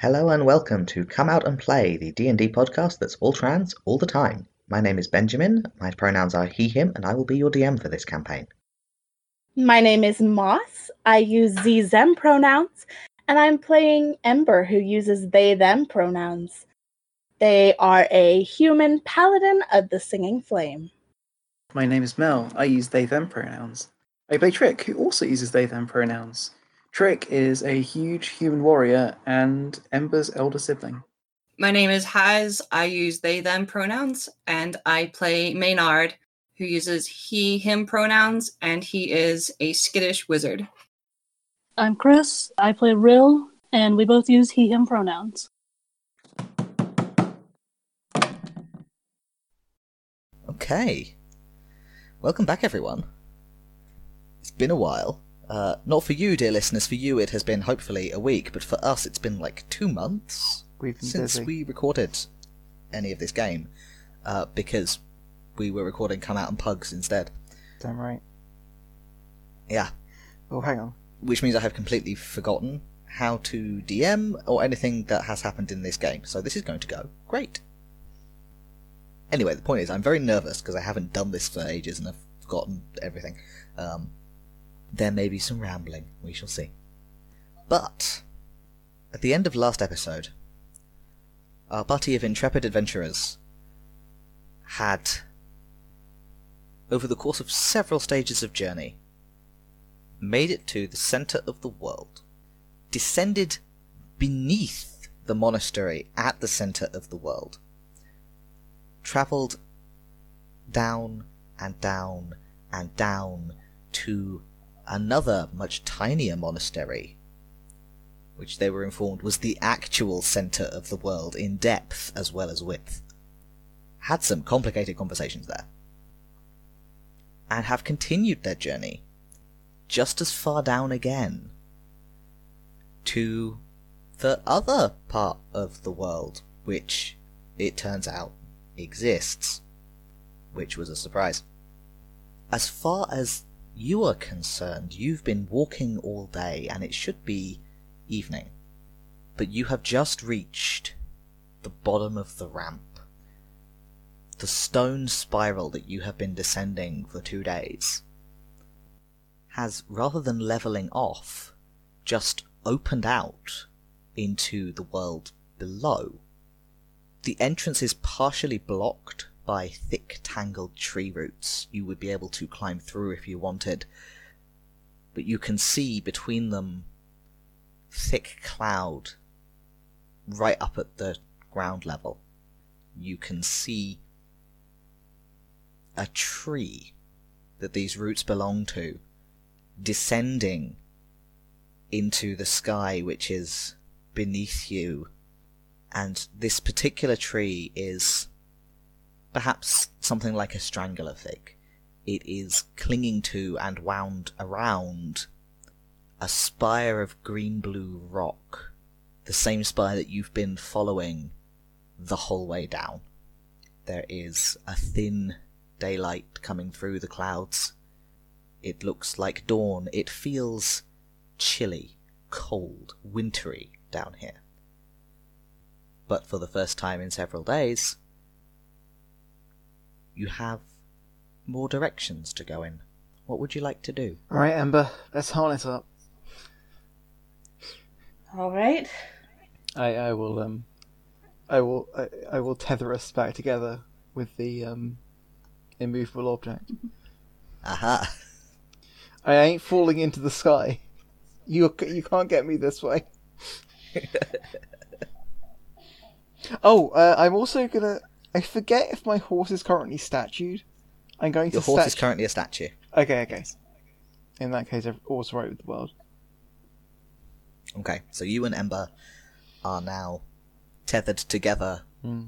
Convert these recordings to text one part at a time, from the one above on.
Hello and welcome to Come Out and Play, the D&D podcast that's all trans all the time. My name is Benjamin, my pronouns are he, him, and I will be your DM for this campaign. My name is Moss. I use Z them pronouns, and I'm playing Ember, who uses they them pronouns. They are a human paladin of the Singing Flame. My name is Mel. I use they them pronouns. I play Trick, who also uses they them pronouns. Trick is a huge human warrior and Ember's elder sibling. My name is Haz. I use they them pronouns, and I play Maynard, who uses he him pronouns, and he is a skittish wizard. I'm Chris. I play Rill, and we both use he him pronouns. Okay. Welcome back, everyone. It's been a while. Uh, not for you, dear listeners. For you, it has been hopefully a week, but for us, it's been like two months since busy. we recorded any of this game, uh, because we were recording Come Out and Pugs instead. Damn right. Yeah, Oh, hang on. which means I have completely forgotten how to DM or anything that has happened in this game. So this is going to go great. Anyway, the point is, I'm very nervous because I haven't done this for ages and I've forgotten everything. Um, there may be some rambling. We shall see. But at the end of last episode, our party of intrepid adventurers had, over the course of several stages of journey, made it to the center of the world, descended beneath the monastery at the center of the world, traveled down and down and down to another much tinier monastery, which they were informed was the actual center of the world in depth as well as width. Had some complicated conversations there. And have continued their journey just as far down again to the other part of the world, which it turns out exists, which was a surprise. As far as you are concerned, you've been walking all day and it should be evening, but you have just reached the bottom of the ramp. The stone spiral that you have been descending for two days has, rather than leveling off, just opened out into the world below. The entrance is partially blocked by thick, tangled tree roots you would be able to climb through if you wanted, but you can see between them thick cloud right up at the ground level. You can see a tree that these roots belong to descending into the sky which is beneath you. And this particular tree is perhaps something like a strangler fig. It is clinging to and wound around a spire of green blue rock, the same spire that you've been following the whole way down. There is a thin daylight coming through the clouds. It looks like dawn. It feels chilly, cold, wintry down here. But for the first time in several days, you have more directions to go in. What would you like to do? Alright, Ember, let's harness up. All right. I, I will um I will I, I will tether us back together with the um immovable object. Aha! I ain't falling into the sky. You you can't get me this way. oh, uh, I'm also gonna. I forget if my horse is currently statued. I'm going Your to. Your horse is currently a statue. Okay, okay. In that case, all's right with the world. Okay, so you and Ember are now tethered together Hmm.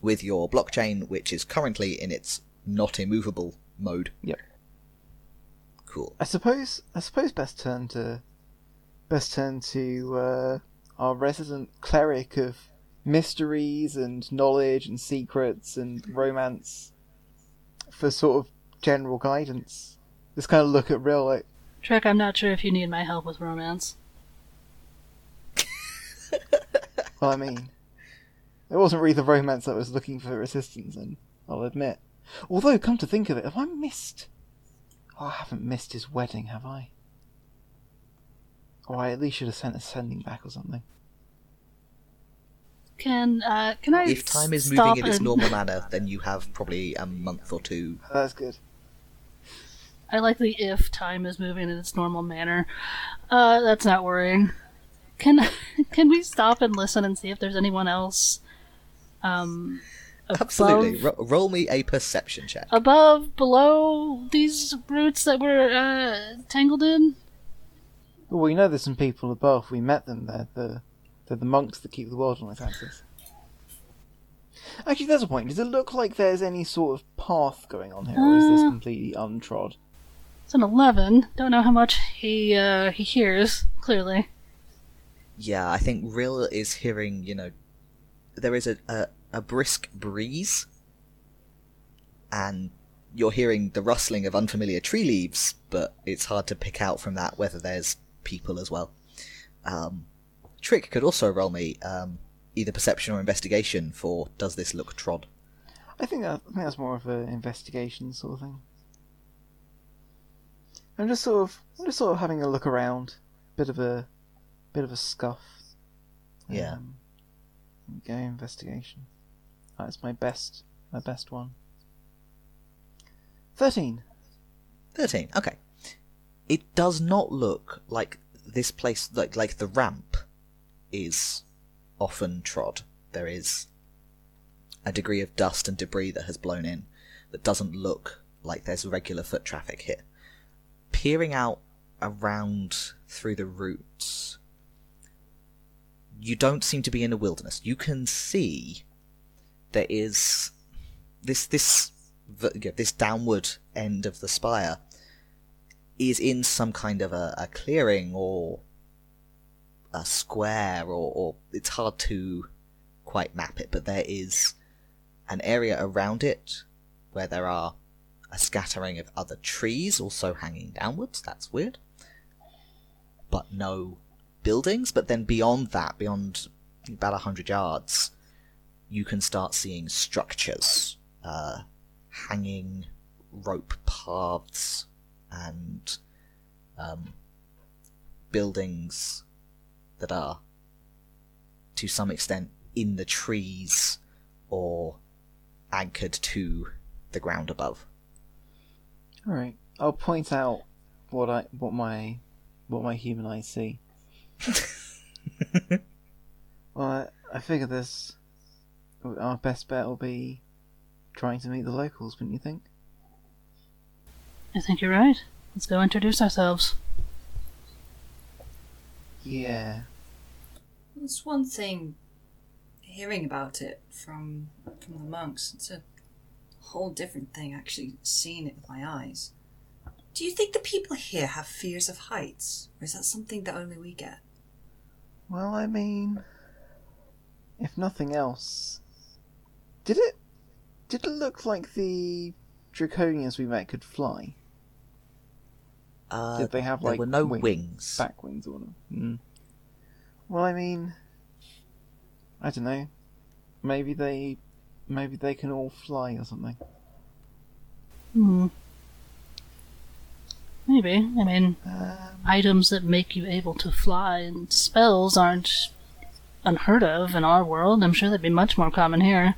with your blockchain, which is currently in its not immovable mode. Yep. Cool. I suppose. I suppose best turn to. Best turn to uh, our resident cleric of mysteries and knowledge and secrets and romance for sort of general guidance. Just kind of look at Rill like Trick, I'm not sure if you need my help with romance. Well, I mean, it wasn't really the romance I was looking for assistance in, I'll admit. Although, come to think of it, have I missed. Oh, I haven't missed his wedding, have I? Or I at least should have sent a sending back or something. Can uh, can I? if time is stop moving in its and- normal manner, then you have probably a month or two. That's good. I like the if time is moving in its normal manner. Uh, that's not worrying. Can can we stop and listen and see if there's anyone else? Um, above, Absolutely. Ro- roll me a perception check. above, below these roots that we're uh, tangled in. Well, we know there's some people above. We met them. They're the, they're the monks that keep the world on its axis. Actually, there's a point. Does it look like there's any sort of path going on here, or is this Uh. completely untrod? It's an eleven. Don't know how much he uh, he hears clearly. Yeah, I think Rill is hearing, you know, there is a, a, a brisk breeze, and you're hearing the rustling of unfamiliar tree leaves, but it's hard to pick out from that whether there's people as well. Um, Trick could also roll me um, either perception or investigation for does this look trod? I think that, I think that's more of an investigation sort of thing. I'm just sort of I'm just sort of having a look around, bit of a bit of a scuff. Yeah. Um, go investigation. That's my best my best one. Thirteen. 13 okay it does not look like this place like like the ramp is often trod. There is a degree of dust and debris that has blown in that doesn't look like there's regular foot traffic here. Peering out around through the roots you don't seem to be in a wilderness. You can see there is this this this downward end of the spire is in some kind of a, a clearing or a square or, or it's hard to quite map it but there is an area around it where there are a scattering of other trees also hanging downwards. That's weird. But no buildings. But then beyond that beyond about a hundred yards you can start seeing structures uh, hanging rope paths and um, buildings that are to some extent in the trees or anchored to the ground above. All right. I'll point out what I what my what my human eyes see. well, I, I figure this our best bet will be trying to meet the locals, wouldn't you think? I think you're right. Let's go introduce ourselves. Yeah. It's one thing hearing about it from from the monks. It's a whole different thing actually seeing it with my eyes. Do you think the people here have fears of heights? Or is that something that only we get? Well, I mean, if nothing else, did it did it look like the draconians we met could fly? Uh, Did they have there like were no wings? wings. back wings on them? Mm. Well, I mean, I don't know. Maybe they, maybe they can all fly or something. Hmm. Maybe. I mean, Um, items that make you able to fly and spells aren't unheard of in our world. I'm sure they'd be much more common here.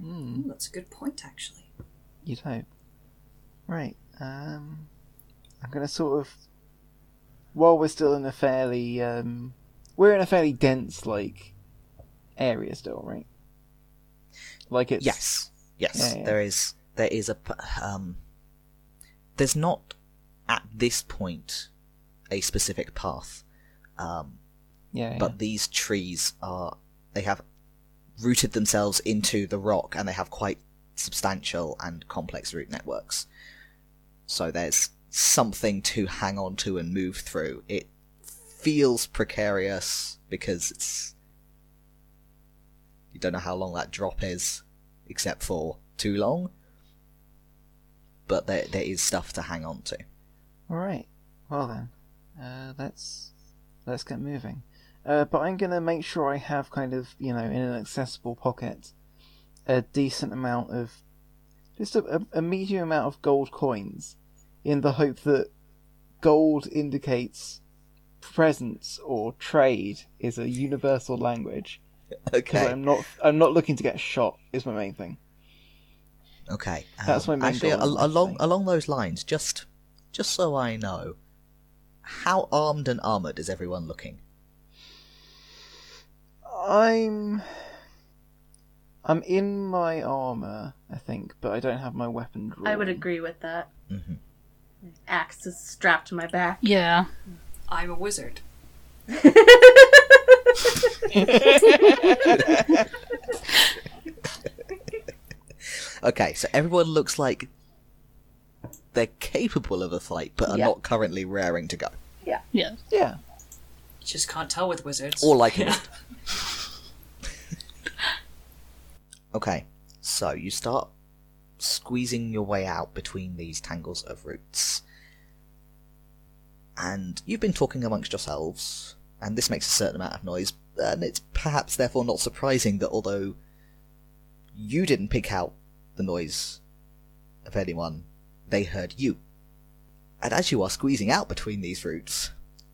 hmm, Ooh, that's a good point actually. you'd hope. Right. Um, I'm gonna sort of. While we're still in a fairly, um, we're in a fairly dense like area still, right? Like it's Yes, yes. Yeah, yeah. There is there is a um. There's not at this point a specific path, um, yeah, yeah. but these trees are they have rooted themselves into the rock and they have quite substantial and complex root networks. So there's something to hang on to and move through. It feels precarious because it's you don't know how long that drop is, except for too long. But there there is stuff to hang on to. All right. Well then, uh, let's let's get moving. Uh, but I'm gonna make sure I have kind of, you know, in an accessible pocket, a decent amount of, just a, a, a medium amount of gold coins, in the hope that gold indicates presence or trade is a universal language. Okay. I'm not, I'm not looking to get shot. Is my main thing. Okay. That's my um, main Actually, goal, al- along say. along those lines, just just so I know, how armed and armored is everyone looking? I'm, I'm in my armor, I think, but I don't have my weapon drawn. I would agree with that. hmm Axe is strapped to my back. Yeah. I'm a wizard. Okay, so everyone looks like they're capable of a fight, but are Yeah. not currently raring to go, Yeah. Yeah. You just can't tell with wizards. or like Yeah. it. Okay, so you start squeezing your way out between these tangles of roots. And you've been talking amongst yourselves, and this makes a certain amount of noise, and it's perhaps therefore not surprising that although you didn't pick out the noise of anyone, they heard you. And as you are squeezing out between these roots,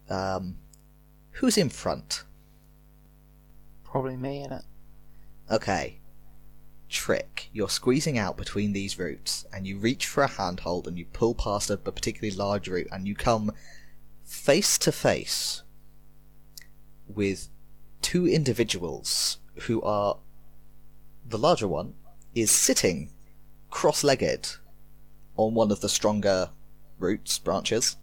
um, who's in front? Probably me in it. Okay. Trick. You're squeezing out between these roots, and you reach for a handhold, and you pull past a, a particularly large root, and you come face to face with two individuals who are. The larger one is sitting cross legged on one of the stronger roots, branches,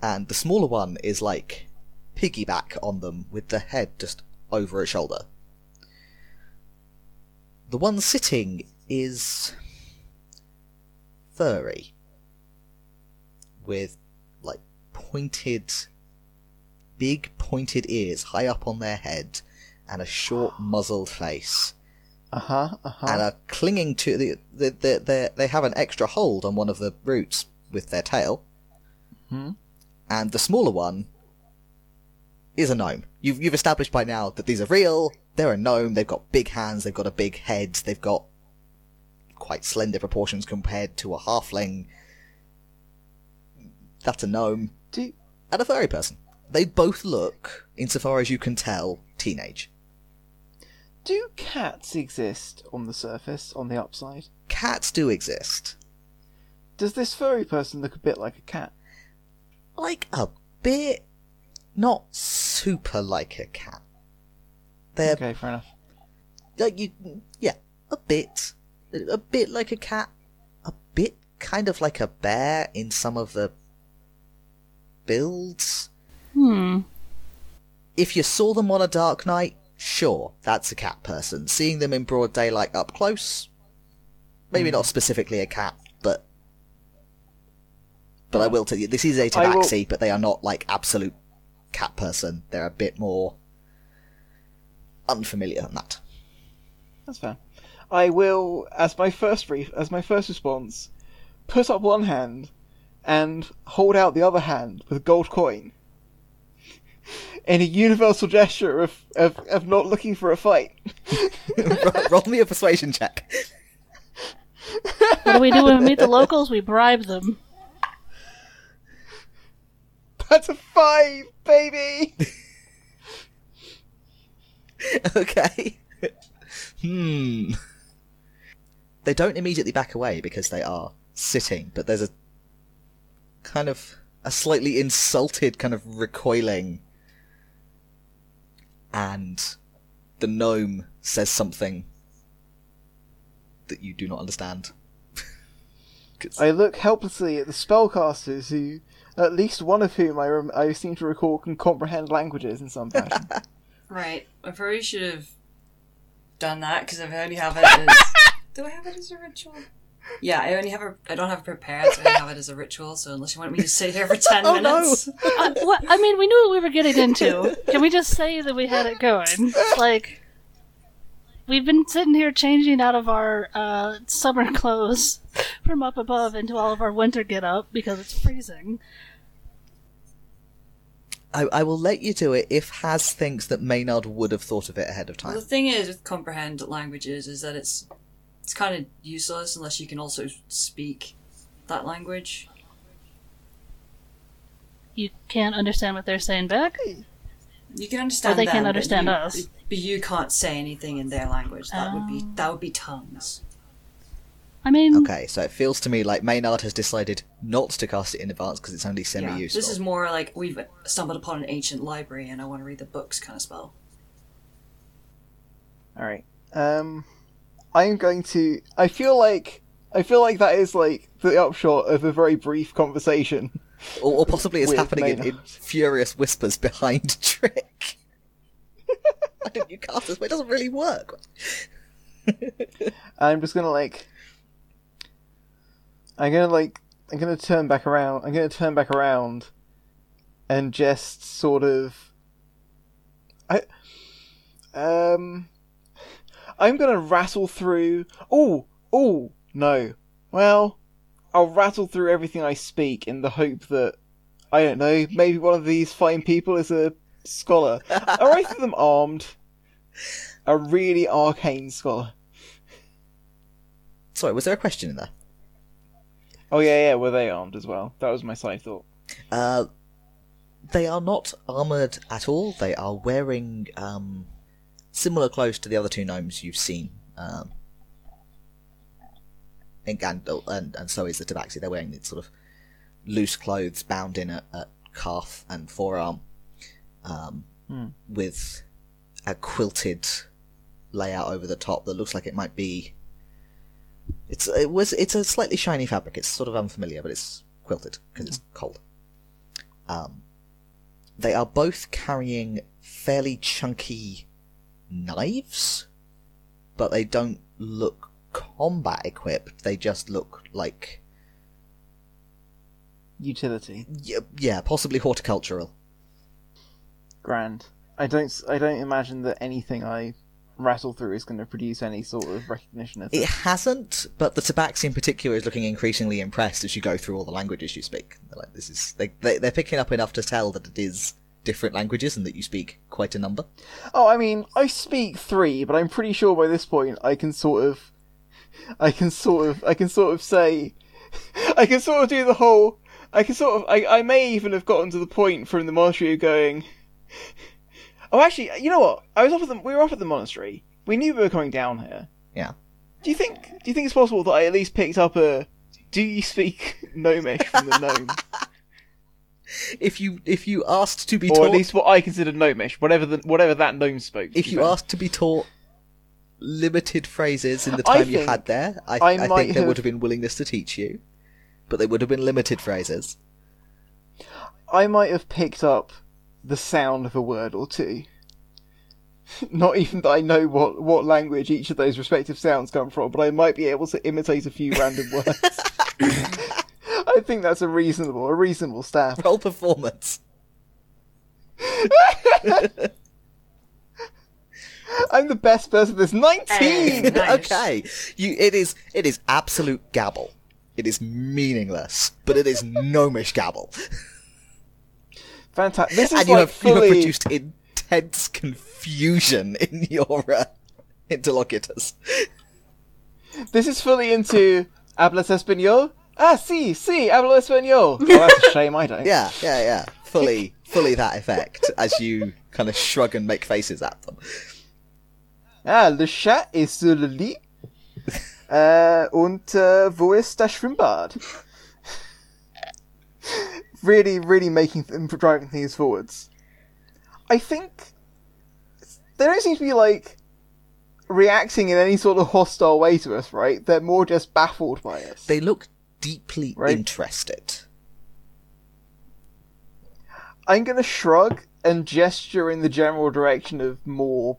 and the smaller one is like piggyback on them with the head just over its shoulder. The one sitting is furry, with like pointed, big pointed ears high up on their head, and a short muzzled face, Uh huh. Uh huh. and are clinging to the, the, the, the they have an extra hold on one of the roots with their tail, Hmm? and the smaller one is a gnome. You've you've established by now that these are real. They're a gnome. They've got big hands. They've got a big head. They've got quite slender proportions compared to a halfling. That's a gnome Do and a furry person. They both look, insofar as you can tell, teenage. do cats exist on the surface on the upside? Cats do exist, Does this furry person look a bit like a cat? like a bit, not super like a cat. They're Okay, fair enough. like you yeah a bit a bit like a cat a bit kind of like a bear in some of the builds Hmm. if you saw them on a dark night sure that's a cat person seeing them in broad daylight up close maybe not specifically a cat but but i will tell you this is a I will- tabaxi but they are not like absolute cat person they're a bit more unfamiliar than that That's fair. I will, as my first re- as my first response, put up one hand and hold out the other hand with a gold coin. In a universal gesture of, of, of not looking for a fight. roll, roll me a persuasion check. What do we do when we meet the locals? We bribe them. That's a five, baby! okay. hmm. They don't immediately back away because they are sitting, but there's a kind of a slightly insulted kind of recoiling. And the gnome says something that you do not understand. I look helplessly at the spellcasters who, at least one of whom I, rem- I seem to recall can comprehend languages in some fashion. Right. I probably should have done that because I only have it as. Do I have it as a ritual? Yeah, I only have a. I don't have it prepared, so I only have it as a ritual. So unless you want me to sit here for ten Oh, no. minutes, Uh, what, I mean, we knew what we were getting into. Can we just say that we had it going? Like, we've been sitting here changing out of our uh, summer clothes from up above into all of our winter get up because it's freezing. I, I will let you do it if Haz thinks that Maynard would have thought of it ahead of time. Well, time. the thing is with comprehend languages is that it's it's kind of useless unless you can also speak that language. You can't understand what they're saying back? You can understand Or they them, can't understand you- us. But you can't say anything in their language. That would be Oh. that would be tongues. I mean, Okay, so it feels to me like Maynard has decided not to cast it in advance because it's only Yeah, semi-useful. this is more like we've stumbled upon an ancient library and I want to read the books kind of spell. All right. Um, I'm going to. I feel like I feel like that is like the upshot of a very brief conversation. or, or possibly it's with happening in, in Maynard. furious whispers behind Trick. Why didn't you cast this? But it doesn't really work. I'm just gonna like. I'm gonna like. I'm gonna turn back around. I'm gonna turn back around, and just sort of. I. Um. I'm gonna rattle through. Oh, oh no. Well, I'll rattle through everything I speak in the hope that I don't know. Maybe one of these fine people is a scholar. Are either of them armed? A really arcane scholar. Sorry, was there a question in there? Oh yeah, yeah. Were they armed as well? That was my side thought. Uh, they are not armored at all. They are wearing um, similar clothes to the other two gnomes you've seen. Um, and, and, and, and so is the Tabaxi. They're wearing these sort of loose clothes bound in at, at calf and forearm um, Hmm. with a quilted layout over the top that looks like it might be. It's it was it's a slightly shiny fabric. It's sort of unfamiliar, but it's quilted because it's cold. Um, they are both carrying fairly chunky knives, but they don't look combat equipped. They just look like Utility. yeah, yeah possibly horticultural. Grand. I don't. I don't imagine that anything I rattle through is going to produce any sort of recognition of It it. hasn't, but the Tabaxi in particular is looking increasingly impressed as you go through all the languages you speak. They're like, this is they, they they're picking up enough to tell that it is different languages and that you speak quite a number. Oh, I mean, I speak three, but I'm pretty sure by this point I can sort of, I can sort of, I can sort of say, I can sort of do the whole. I can sort of. I, I may even have gotten to the point from the of going. Oh, actually, you know what? I was off at the. We were off at the monastery. We knew we were coming down here. Yeah. Do you think? Do you think it's possible that I at least picked up a? Do you speak gnomish from the gnome, If you if you asked to be or taught, at least what I consider gnomish, whatever the whatever that gnome spoke? if be you asked to be taught limited phrases in the time you had there, I, I I, think there would have been willingness to teach you, but they would have been limited phrases. I might have picked up the sound of a word or two. Not even that I know what, what language each of those respective sounds come from, but I might be able to imitate a few random words. I think that's a reasonable, a reasonable stat. Roll performance. I'm the best person. There's 19. Hey. Nice. okay, you it is it is absolute gabble. It is meaningless, but it is gnomish gabble, Fantastic. This is and you like have you have fully. produced intense confusion in your uh, interlocutors. This is fully into hablas español. Ah, sí, sí, hablo español. Oh, that's a shame. I don't. Yeah, yeah, yeah. Fully, fully that effect as you kind of shrug and make faces at them. Ah, le chat est sur le lit. Äh, und äh, wo ist das Schwimmbad? really, really making th- driving things forwards. I think they don't seem to be like reacting in any sort of hostile way to us, right? They're more just baffled by us. They look deeply Right. interested. I'm gonna shrug and gesture in the general direction of more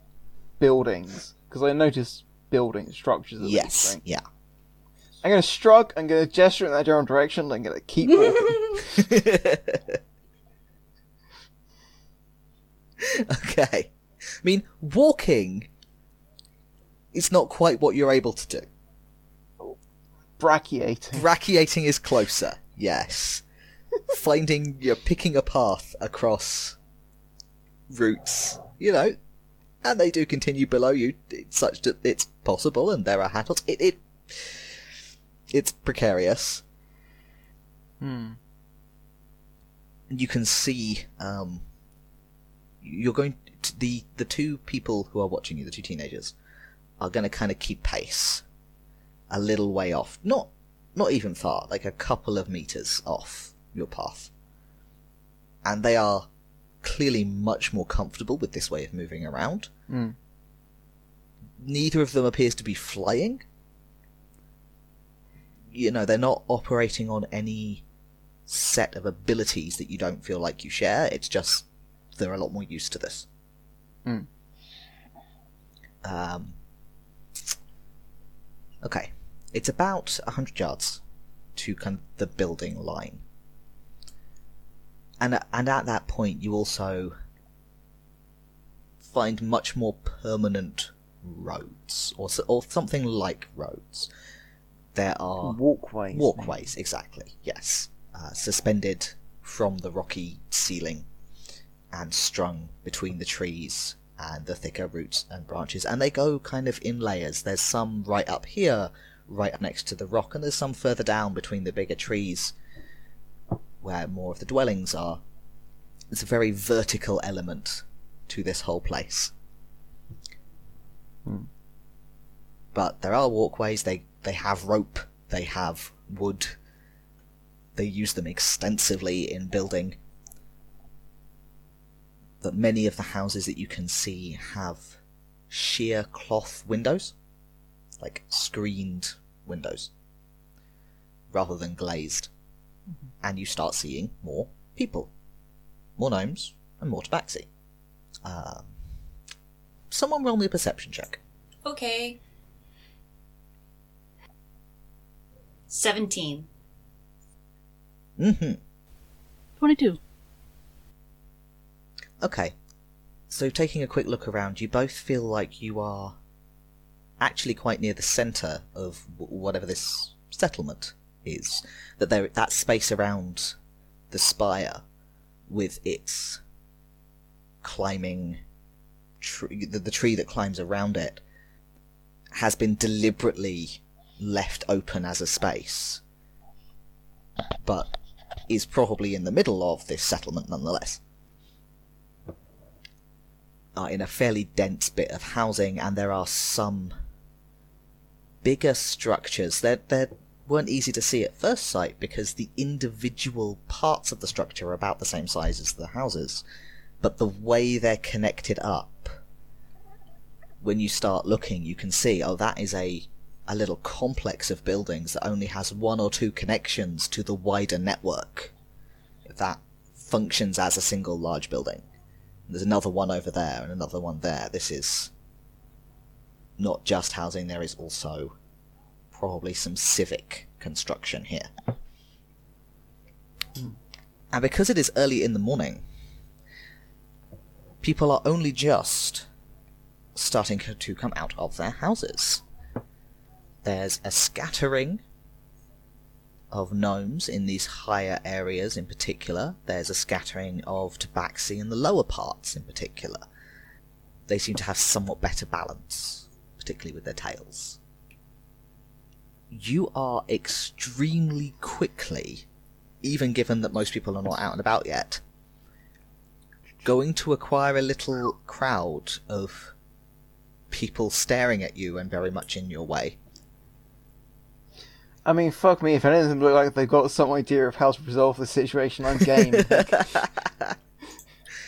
buildings because I notice building structures. Yes, least, right? yeah. I'm gonna shrug. I'm gonna gesture in that general direction. I'm gonna keep walking. okay. I mean, walking is not quite what you're able to do. brachiating. Brachiating is closer, yes. Finding, you're picking a path across roots, you know, and they do continue below you, such that it's possible, and there are hattles. It, it it's precarious. Hmm. You can see, um, you're going to, the the two people who are watching you, the two teenagers, are going to kind of keep pace, a little way off, not not even far, like a couple of meters off your path, and they are clearly much more comfortable with this way of moving around. Hmm. Neither of them appears to be flying. You know, they're not operating on any set of abilities that you don't feel like you share. It's just they're a lot more used to this. Hmm. Um, okay, it's about a hundred yards to kind of the building line, and and at that point you also find much more permanent roads, or or something like roads. There are Walkways. walkways, exactly. Yes, uh, suspended from the rocky ceiling and strung between the trees and the thicker roots and branches, and they go kind of in layers. There's some right up here, right up next to the rock, and there's some further down between the bigger trees where more of the dwellings are. It's a very vertical element to this whole place. Hmm. But there are walkways, they, they have rope, they have wood, they use them extensively in building But many of the houses that you can see have sheer cloth windows, like screened windows, rather than glazed. And you start seeing more people, more gnomes, and more tabaxi. Um, someone roll me a perception check. Okay. 17. Mm-hmm. 22. Okay. So taking a quick look around, you both feel like you are actually quite near the centre of w- whatever this settlement is. That there, that space around the spire, with its climbing tree, the, the tree that climbs around it, has been deliberately left open as a space, but is probably in the middle of this settlement nonetheless are in a fairly dense bit of housing, and there are some bigger structures. They they weren't easy to see at first sight because the individual parts of the structure are about the same size as the houses, but the way they're connected up, when you start looking, you can see oh that is a a little complex of buildings that only has one or two connections to the wider network that functions as a single large building. There's another one over there and another one there. This is not just housing, there is also probably some civic construction here. And because it is early in the morning, people are only just starting to come out of their houses. There's a scattering of gnomes in these higher areas in particular. There's a scattering of tabaxi in the lower parts in particular. They seem to have somewhat better balance, particularly with their tails. You are extremely quickly, even given that most people are not out and about yet, going to acquire a little crowd of people staring at you and very much in your way. I mean, fuck me, if any of them look like they've got some idea of how to resolve the situation, I'm game.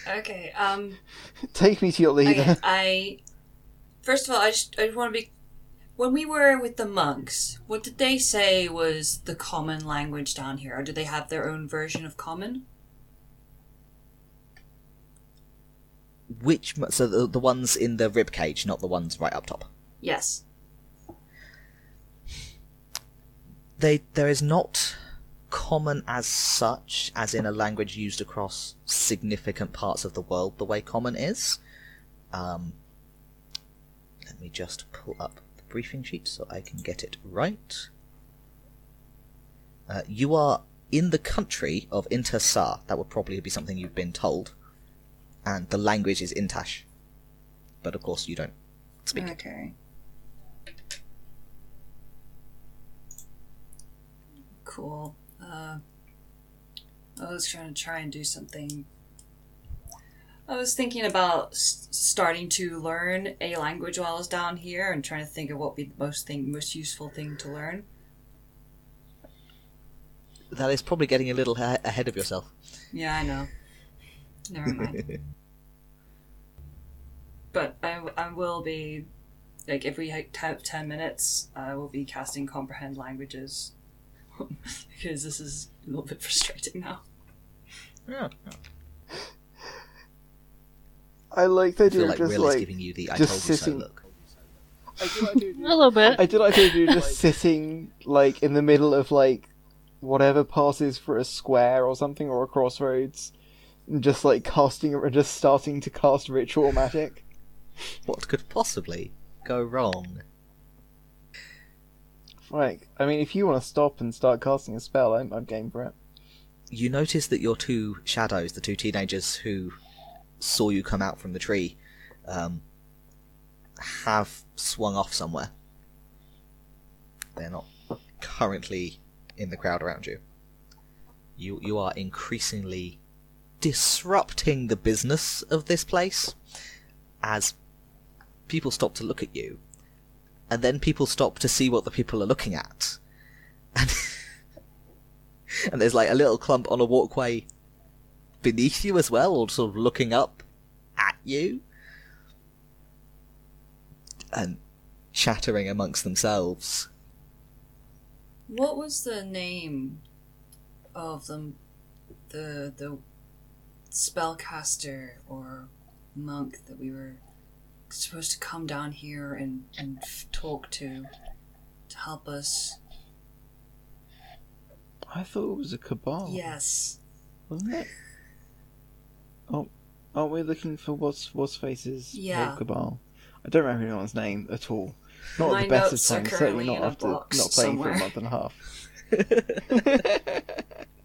Okay, um, Take me to your leader. okay, I. First of all, I just, I just want to be. When we were with the monks, what did they say was the common language down here? Or do they have their own version of common? Which mo- so the, the ones in the rib cage, not the ones right up top. Yes. They there is not common as such, as in a language used across significant parts of the world, the way common is. Um, let me just pull up the briefing sheet so I can get it right. Uh, you are in the country of Intersar. That would probably be something you've been told. and the language is Intash. But of course, you don't speak. it. Cool. Uh, I was trying to try and do something. I was thinking about s- starting to learn a language while I was down here, and trying to think of what would be the most thing, most useful thing to learn. That is probably getting a little ha- ahead of yourself. Yeah, I know. Never mind. but I, I will be like if we have 10 minutes i will be casting comprehend languages because this is a little bit frustrating now Yeah. I like the I idea feel of like just Rill is giving you the I just told you so sitting- look. A little bit. I do like the idea of just sitting like in the middle of like whatever passes for a square or something or a crossroads, and just like casting or just starting to cast ritual magic. What could possibly go wrong? Like, I mean, if you want to stop and start casting a spell, I'm, I'm game for it. You notice that your two shadows, the two teenagers who saw you come out from the tree, um, have swung off somewhere. They're not currently in the crowd around you. You you are increasingly disrupting the business of this place as people stop to look at you, and then people stop to see what the people are looking at, and and there's like a little clump on a walkway beneath you as well, or sort of looking up at you, and chattering amongst themselves. what was the name of them the the spellcaster or monk that we were supposed to come down here and, and talk to to help us I thought it was a cabal. yes wasn't it? Oh, aren't we looking for what's what's faces? Yeah. cabal. I don't remember anyone's name at all. Not My at the best of notes times. Certainly not after not playing for a month and a half.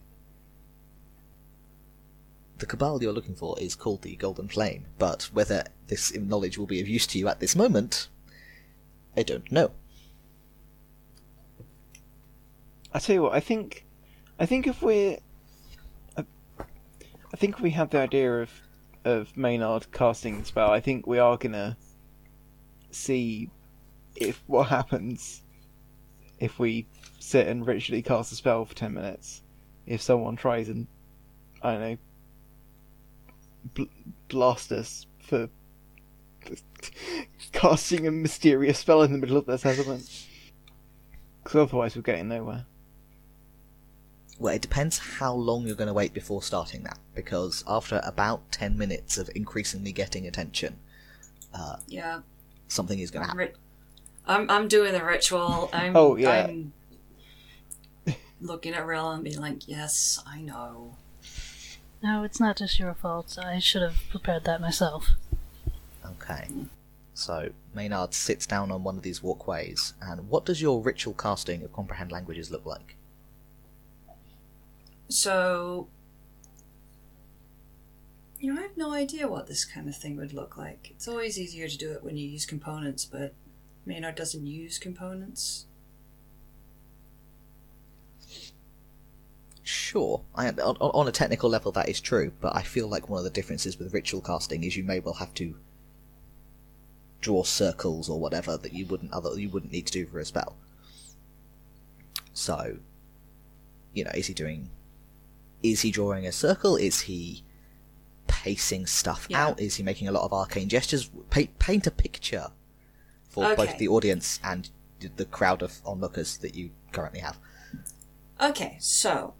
The cabal you're looking for is called the Golden Flame, but whether this knowledge will be of use to you at this moment, I don't know. I tell you what, I think, I think if we're, I, I think we have the idea of of Maynard casting the spell, I think we are gonna see if what happens if we sit and ritually cast a spell for ten minutes. If someone tries and I don't know, bl- blast us for casting a mysterious spell in the middle of their settlement. Because otherwise we're getting nowhere. Well, it depends how long you're going to wait before starting that, because after about 10 minutes of increasingly getting attention, uh, yeah something is going to happen. I'm, I'm doing the ritual i'm Oh, yeah. i'm looking at Rill and being like yes i know No, it's not just your fault. I should have prepared that myself. Okay. So, Maynard sits down on one of these walkways, and what does your ritual casting of Comprehend Languages look like? So, you know, I have no idea what this kind of thing would look like. It's always easier to do it when you use components, but Maynard doesn't use components. Sure, I, on, on a technical level that is true, but I feel like one of the differences with ritual casting is you may well have to draw circles or whatever that you wouldn't other you wouldn't need to do for a spell. So, you know, is he doing? Is he drawing a circle? Is he pacing stuff Yeah. out? Is he making a lot of arcane gestures? Paint, paint a picture for both the audience and the crowd of onlookers that you currently have. Okay, so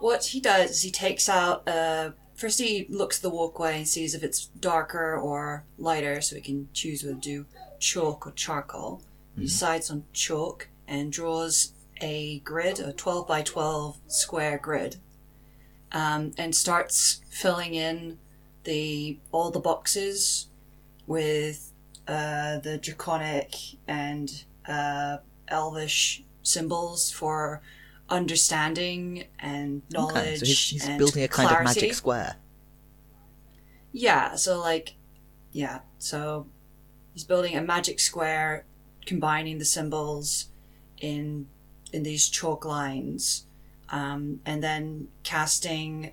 what he does is he takes out uh first he looks at the walkway and sees if it's darker or lighter so he can choose whether to do chalk or charcoal. He decides on chalk and draws a grid, a 12 by 12 square grid, um, and starts filling in the all the boxes with uh, the draconic and uh, elvish symbols for understanding and knowledge Okay, so he's, he's and building a kind of clarity. magic square. Yeah, so like, yeah, so he's building a magic square, combining the symbols in in these chalk lines, um, and then casting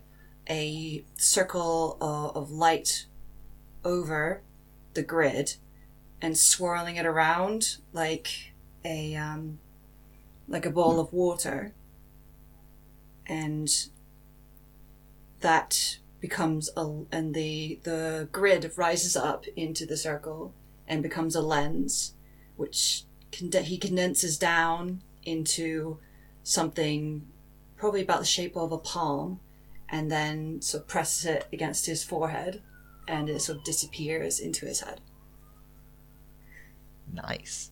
a circle of, of light over the grid and swirling it around like a um, like a ball of water, and that becomes a and the the grid rises up into the circle and becomes a lens, which conde- he condenses down into something probably about the shape of a palm, and then sort of presses it against his forehead, and it sort of disappears into his head. Nice.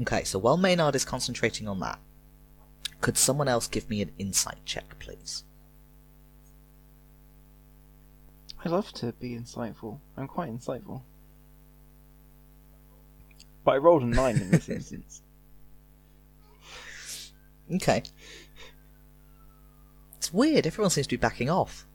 Okay, so while Maynard is concentrating on that, could someone else give me an insight check, please? I love to be insightful. I'm quite insightful. But I rolled a nine in this instance. Okay. It's weird, everyone seems to be backing off.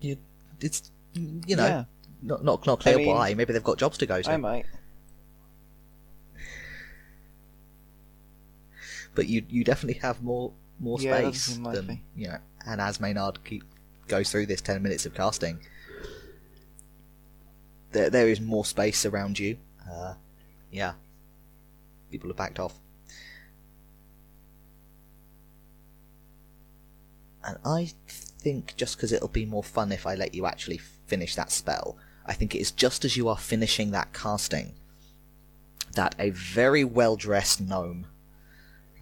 You, it's, you know, Yeah. not, not, not clear I mean, why. Maybe they've got jobs to go to. I might. But you you definitely have more more Yeah, space than you know. And as Maynard keep goes through this ten minutes of casting, there there is more space around you. Uh, yeah, people have backed off, and I think just because it'll be more fun if I let you actually finish that spell, I think it is just as you are finishing that casting that a very well dressed gnome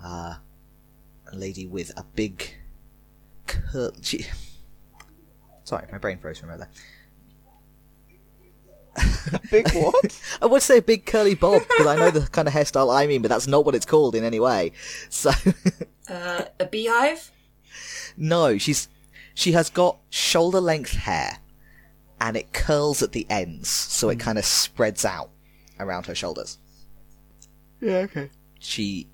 uh, a lady with a big cur- she... Sorry, my brain froze for a moment there. Big what? I would say a big curly bob because I know the kind of hairstyle I mean, but that's not what it's called in any way. So Uh, a beehive? no, she's she has got shoulder length hair, and it curls at the ends, so it kind of spreads out around her shoulders. yeah, okay. She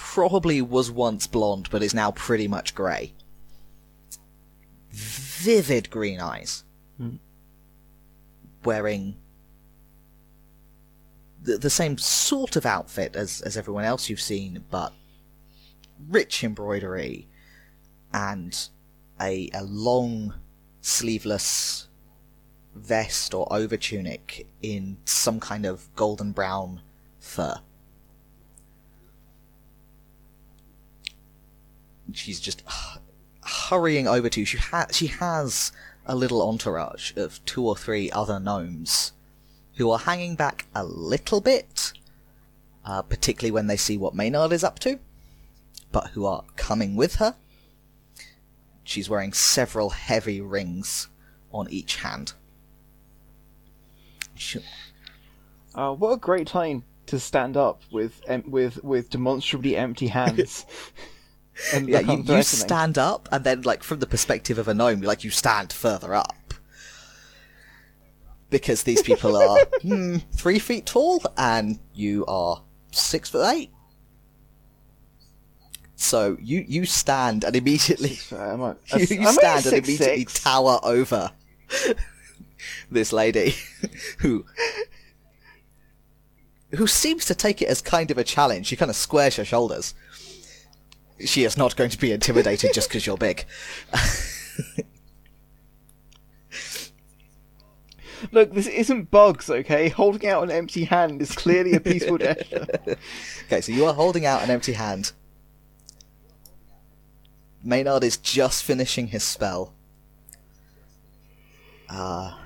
probably was once blonde, but is now pretty much grey. Vivid green eyes. Hmm. Wearing the, the same sort of outfit as, as everyone else you've seen, but rich embroidery and a, a long sleeveless vest or over tunic in some kind of golden brown fur. She's just hurrying over to. She, ha- she has a little entourage of two or three other gnomes who are hanging back a little bit, uh, particularly when they see what Maynard is up to, but who are coming with her. She's wearing several heavy rings on each hand. She- Uh, what a great time to stand up with em- with with demonstrably empty hands. and yeah, you, you stand up, and then, like, from the perspective of a gnome, like, you stand further up. Because these people are hmm, three feet tall, and you are six foot eight. So you you stand and immediately I'm a- you, I'm you stand and immediately six. tower over this lady who who seems to take it as kind of a challenge. She kind of squares her shoulders. She is not going to be intimidated just because you're big. Look, this isn't bugs, okay? Holding out an empty hand is clearly a peaceful gesture. Okay, so you are holding out an empty hand. Maynard is just finishing his spell. Uh,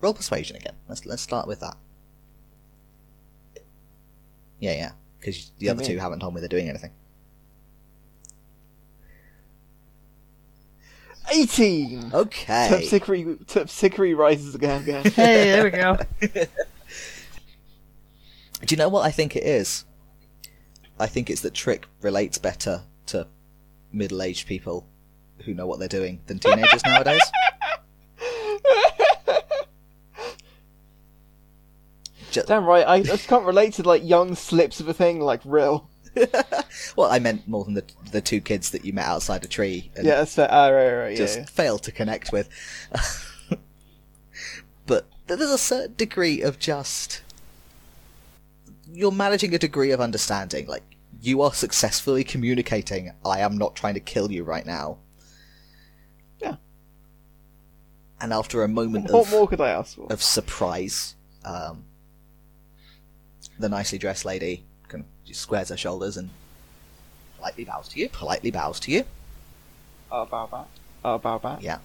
roll persuasion again. Let's let's start with that. Yeah, yeah, because the other Okay. two haven't told me they're doing anything. 18! Okay. Terpsichore, Terpsichore rises again. again. Hey, there we go. Do you know what I think it is? I think it's that Trick relates better to middle-aged people who know what they're doing than teenagers nowadays. Just, Damn right, I just can't relate to like young slips of a thing like Rill. well, I meant more than the the two kids that you met outside a tree. And Yeah, that's fair. Ah, right, right, yeah, just yeah. failed to connect with. but there's a certain degree of just you're managing a degree of understanding. Like you are successfully communicating. I am not trying to kill you right now. Yeah. And after a moment What of more could I ask for? of surprise, um, the nicely dressed lady kind of just squares her shoulders and politely bows to you. Politely bows to you. I'll bow back. I'll bow back. Yeah.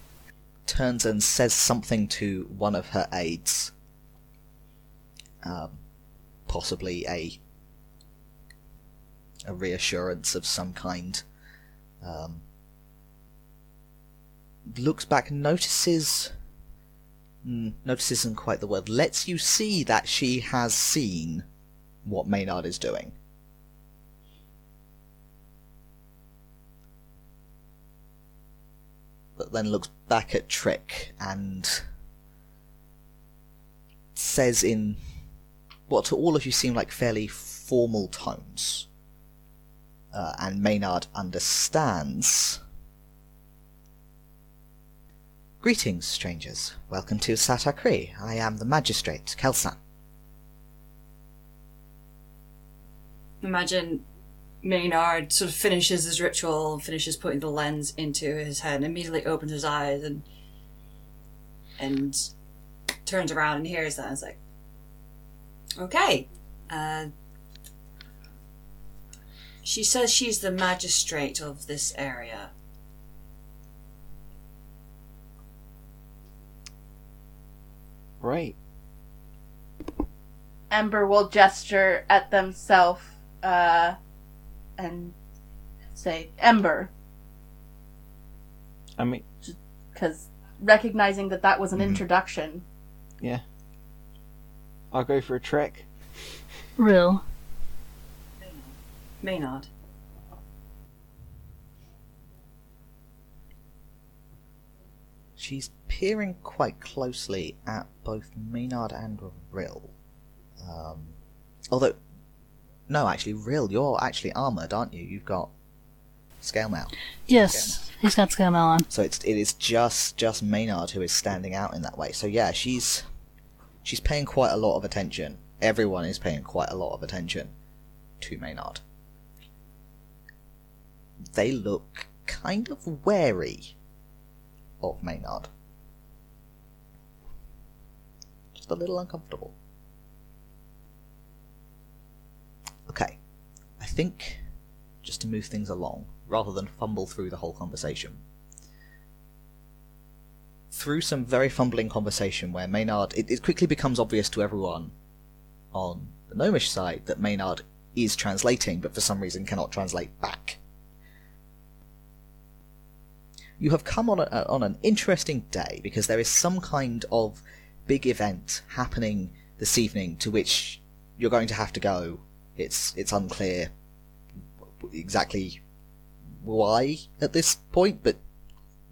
Turns and says something to one of her aides. Um, possibly a a reassurance of some kind. Um, looks back, notices. Mm, notices isn't quite the word. Lets you see that she has seen what Maynard is doing. but then looks back at Trick and says in what to all of you seem like fairly formal tones. Uh, and Maynard understands. Greetings, strangers. Welcome to Satakri. I am the magistrate, Kelsan. Imagine Maynard sort of finishes his ritual, finishes putting the lens into his head, and immediately opens his eyes and and turns around and hears that and is like, "Okay." Uh, she says she's the magistrate of this area. Right. Ember will gesture at themselves uh, and say, Ember, I mean, because recognizing that that was an Mhm. introduction. yeah. I'll go for a trek. Rill. Maynard. She's peering quite closely at both Maynard and Rill. Um, although, no, actually, Rill. you're actually armored, aren't you? You've got scale mail. Yes, he's got scale mail on. So it's it is just just Maynard who is standing out in that way. So yeah, she's she's paying quite a lot of attention. Everyone is paying quite a lot of attention to Maynard. They look kind of wary of Maynard. Just a little uncomfortable. Okay. I think just to move things along, rather than fumble through the whole conversation, through some very fumbling conversation where Maynard, it, it quickly becomes obvious to everyone on the gnomish side that Maynard is translating, but for some reason cannot translate back. You have come on, a, on an interesting day because there is some kind of big event happening this evening to which you're going to have to go. It's it's unclear exactly why at this point, but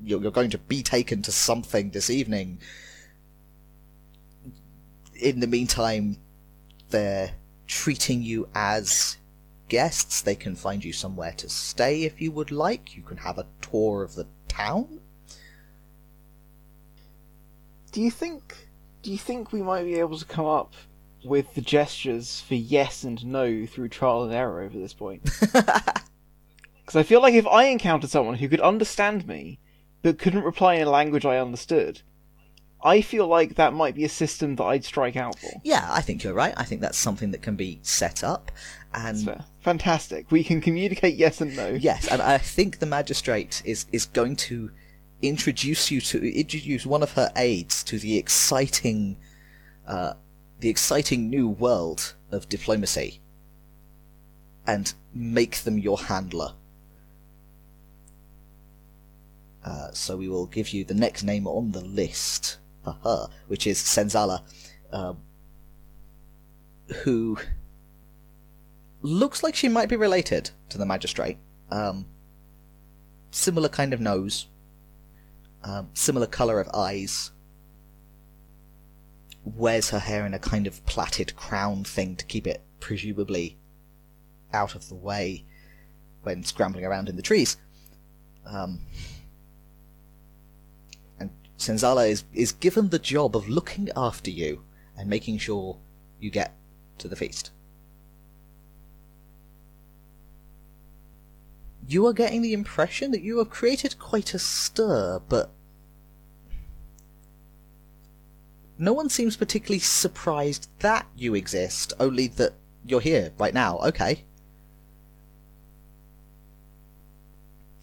you're, you're going to be taken to something this evening. In the meantime, they're treating you as guests. They can find you somewhere to stay if you would like. You can have a tour of the town. Do you think? Do you think we might be able to come up with the gestures for yes and no through trial and error over this point? Because I feel like if I encountered someone who could understand me but couldn't reply in a language I understood, I feel like that might be a system that I'd strike out for. yeah, I think you're right. I think that's something that can be set up. And fantastic. We can communicate yes and no. Yes, and I think the magistrate is is going to introduce you to introduce one of her aides to the exciting, uh, the exciting new world of diplomacy, and make them your handler. Uh, so we will give you the next name on the list her, which is Senzala, um, who looks like she might be related to the magistrate. Um, similar kind of nose, um, similar color of eyes. Wears her hair in a kind of plaited crown thing to keep it presumably out of the way when scrambling around in the trees. Um, and Senzala is, is given the job of looking after you and making sure you get to the feast. You are getting the impression that you have created quite a stir, but no one seems particularly surprised that you exist, only that you're here right now. Okay.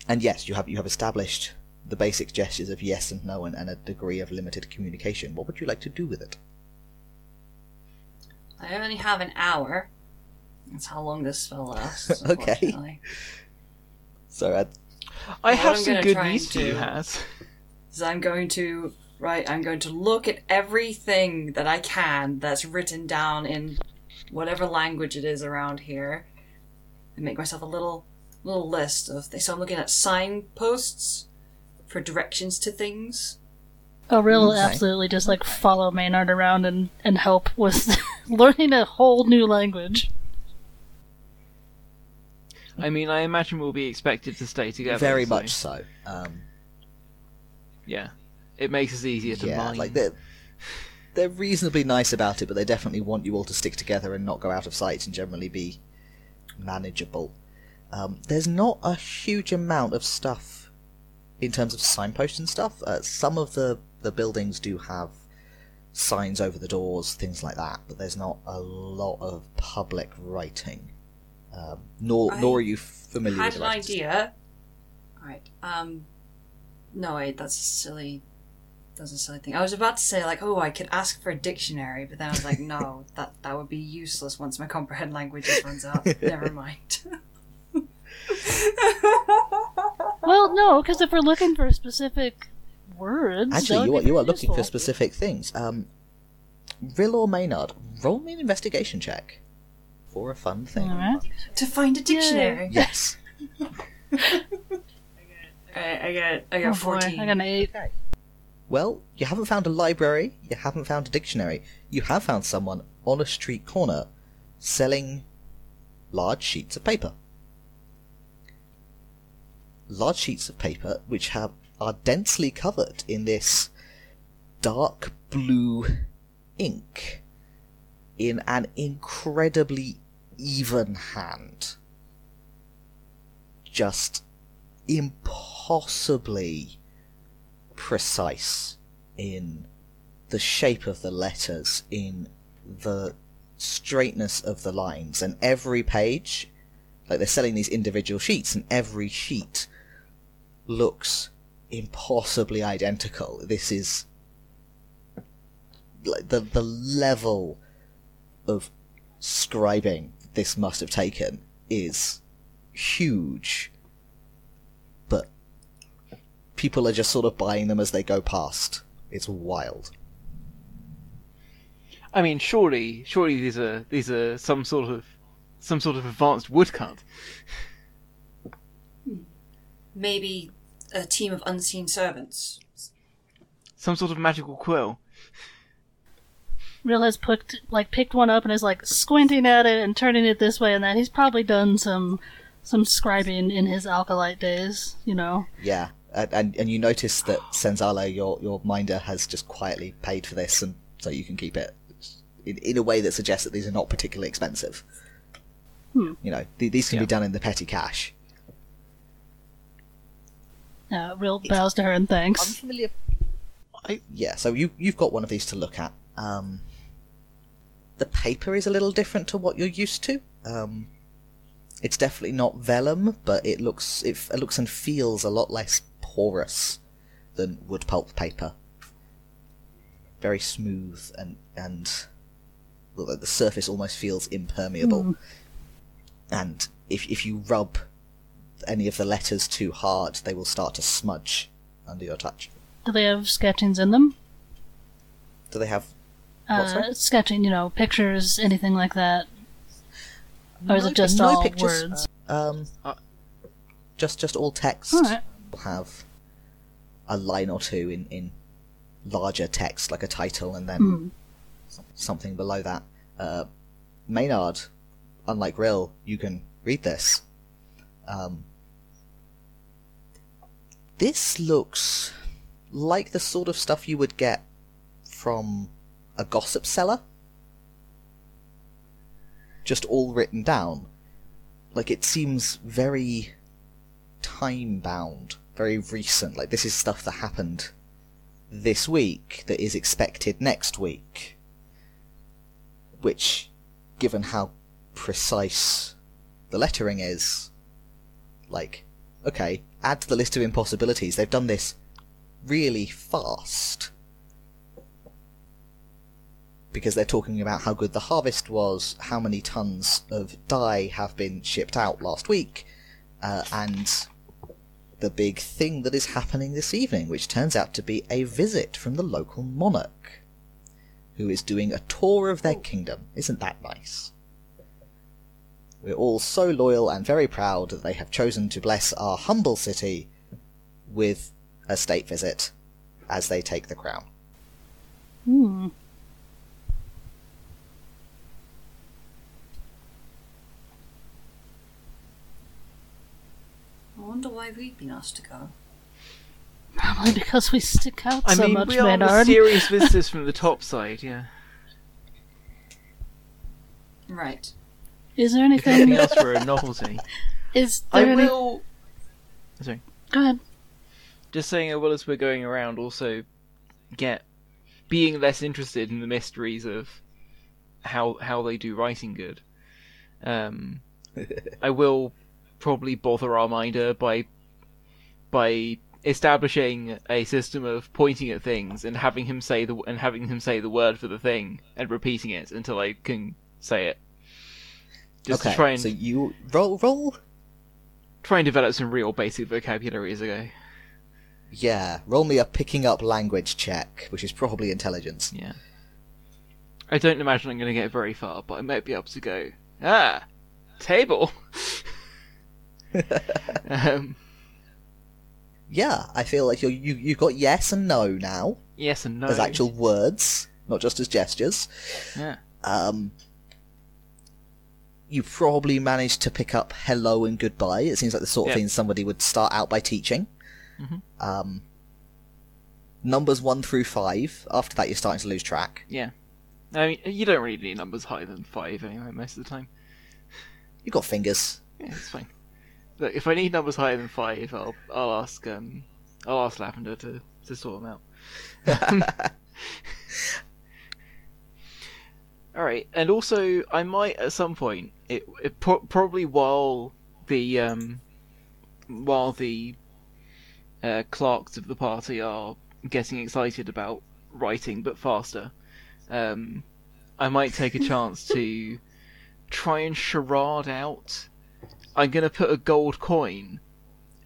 And yes, you have you have established the basic gestures of yes and no and, and a degree of limited communication. What would you like to do with it? I only have an hour. That's how long this spell lasts. Okay. unfortunately. So, uh, I have I'm some gonna good try news and for you, Haz. is I'm going to right. I'm going to look at everything that I can that's written down in whatever language it is around here, and make myself a little little list of things. So I'm looking at signposts for directions to things. Oh, Rill Okay. absolutely just like follow Maynard around and, and help with learning a whole new language. I mean, I imagine we'll be expected to stay together. very so, much so. Um, Yeah. It makes us easier to manage. yeah, mine. like they're they're reasonably nice about it, but they definitely want you all to stick together and not go out of sight and generally be manageable. Um, there's not a huge amount of stuff in terms of signposts and stuff. Uh, some of the the buildings do have signs over the doors, things like that, but there's not a lot of public writing. Um, nor I nor are you familiar had with an the writers. idea. Right. Um. No, wait. That's a silly. That's a silly thing. I was about to say like, oh, I could ask for a dictionary, but then I was like, no, that that would be useless once my comprehend languages runs out. Never mind. Well, no, because if we're looking for specific words, Actually, you are, you are very looking for specific things. Um, Rill or Maynard, roll me an investigation check for a fun thing. All right. to find a dictionary. Yes. Alright, I got I Oh got boy, fourteen. I got an eight. Well, you haven't found a library, you haven't found a dictionary. You have found someone on a street corner selling large sheets of paper. Large sheets of paper which have are densely covered in this dark blue ink in an incredibly even hand. Just impossibly precise in the shape of the letters, in the straightness of the lines, and every page, like they're selling these individual sheets, and every sheet looks impossibly identical. This is like the the level of scribing this must have taken is huge, people are just sort of buying them as they go past. It's wild. I mean, surely, surely these are these are some sort of some sort of advanced woodcut. Maybe a team of unseen servants. Some sort of magical quill. Rill has picked like picked one up and is like squinting at it and turning it this way and that. He's probably done some some scribing in his acolyte days, you know. Yeah, and and, and you notice that Senzala, your your minder, has just quietly paid for this, and so you can keep it in, in a way that suggests that these are not particularly expensive. Hmm. You know, th- these can Yeah. be done in the petty cash. Uh, Rill bows to her and thanks. Unfamiliar. I- Yeah, so you you've got one of these to look at. Um, the paper is a little different to what you're used to. Um, it's definitely not vellum, but it looks it, it looks and feels a lot less porous than wood pulp paper. Very smooth and and the- the surface almost feels impermeable. And if if you rub any of the letters too hard, they will start to smudge under your touch. Do they have sketchings in them? Do they have Uh, sketching, you know, pictures, anything like that. Or is it just no all pictures. words? Um, just just all text. Alright. Will have a line or two in in larger text, like a title, and then Hmm. something below that. Uh, Maynard, unlike Rill, you can read this. Um, this looks like the sort of stuff you would get from a gossip seller. Just all written down. Like it seems very time bound, very recent. Like this is stuff that happened this week that is expected next week. Which, given how precise the lettering is, like, okay, add to the list of impossibilities. They've done this really fast. Because they're talking about how good the harvest was, how many tons of dye have been shipped out last week, uh, and the big thing that is happening this evening, which turns out to be a visit from the local monarch, who is doing a tour of their kingdom. Isn't that nice? We're all so loyal and very proud that they have chosen to bless our humble city with a state visit as they take the crown. Hmm. I wonder why we've been asked to go. Probably because we stick out I so mean, much, we are Maynard. mysterious visitors from the top side, yeah. Right. Is there anything anything? else for a novelty. Is I there any? will. Sorry. Go ahead. Just saying, as well as we're going around, also get being less interested in the mysteries of how how they do writing good. Um, I will probably bother Arminder by by establishing a system of pointing at things and having him say the and having him say the word for the thing and repeating it until I can say it. Just okay, to try and so you roll, roll. try and develop some real basic vocabulary as I go. Yeah, roll me a picking up language check, which is probably intelligence. Yeah. I don't imagine I'm going to get very far, but I might be able to go. Ah, table. um, Yeah, I feel like you're, you you got yes and no now yes and no. as actual words, not just as gestures. Yeah. Um, you probably managed to pick up hello and goodbye. It seems like the sort of Yeah. thing somebody would start out by teaching. Mhm. Um, numbers one through five. After that, you're starting to lose track. Yeah. I mean, you don't really need numbers higher than five anyway, most of the time. You've got fingers. Yeah, it's fine. Look, if I need numbers higher than five, I'll I'll ask um I'll ask Lavender to to sort them out. All right, and also I might at some point, it, it pro- probably while the um while the uh, clerks of the party are getting excited about writing, but faster. Um, I might take a chance to try and charade out. I'm gonna put a gold coin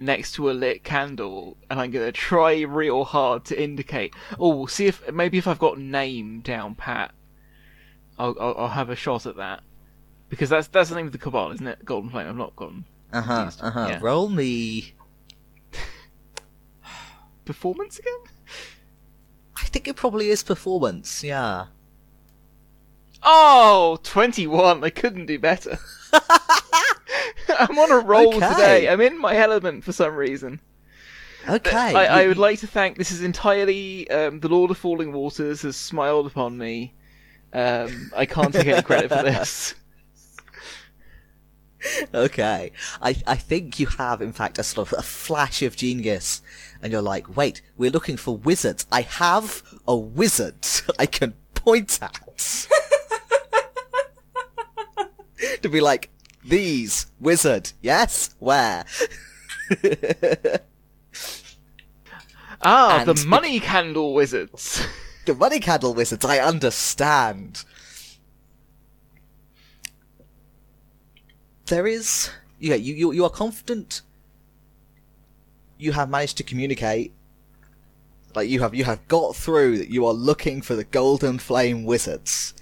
next to a lit candle, and I'm gonna try real hard to indicate. Oh, we'll see if maybe if I've got name down pat, I'll, I'll I'll have a shot at that because that's that's the name of the cabal, isn't it? Golden Flame. I've not gotten Uh huh. Uh huh. Yeah. Roll me. performance again. I think it probably is performance. Yeah. Oh, 21. I couldn't do better. I'm on a roll Okay. today. I'm in my element for some reason. Okay. I, I would like to thank. This is entirely um, the Lord of Falling Waters has smiled upon me. Um, I can't take any credit for this. Okay. I, I think you have, in fact, a sort of a flash of genius. And you're like, wait, we're looking for wizards. I have a wizard I can point at. to be like, these, wizard, yes? Where? Ah, And- the Money Candle Wizards. the money candle wizards, I understand. There is, yeah, you, you, you are confident you have managed to communicate, like you have, you have got through that you are looking for the golden flame wizards,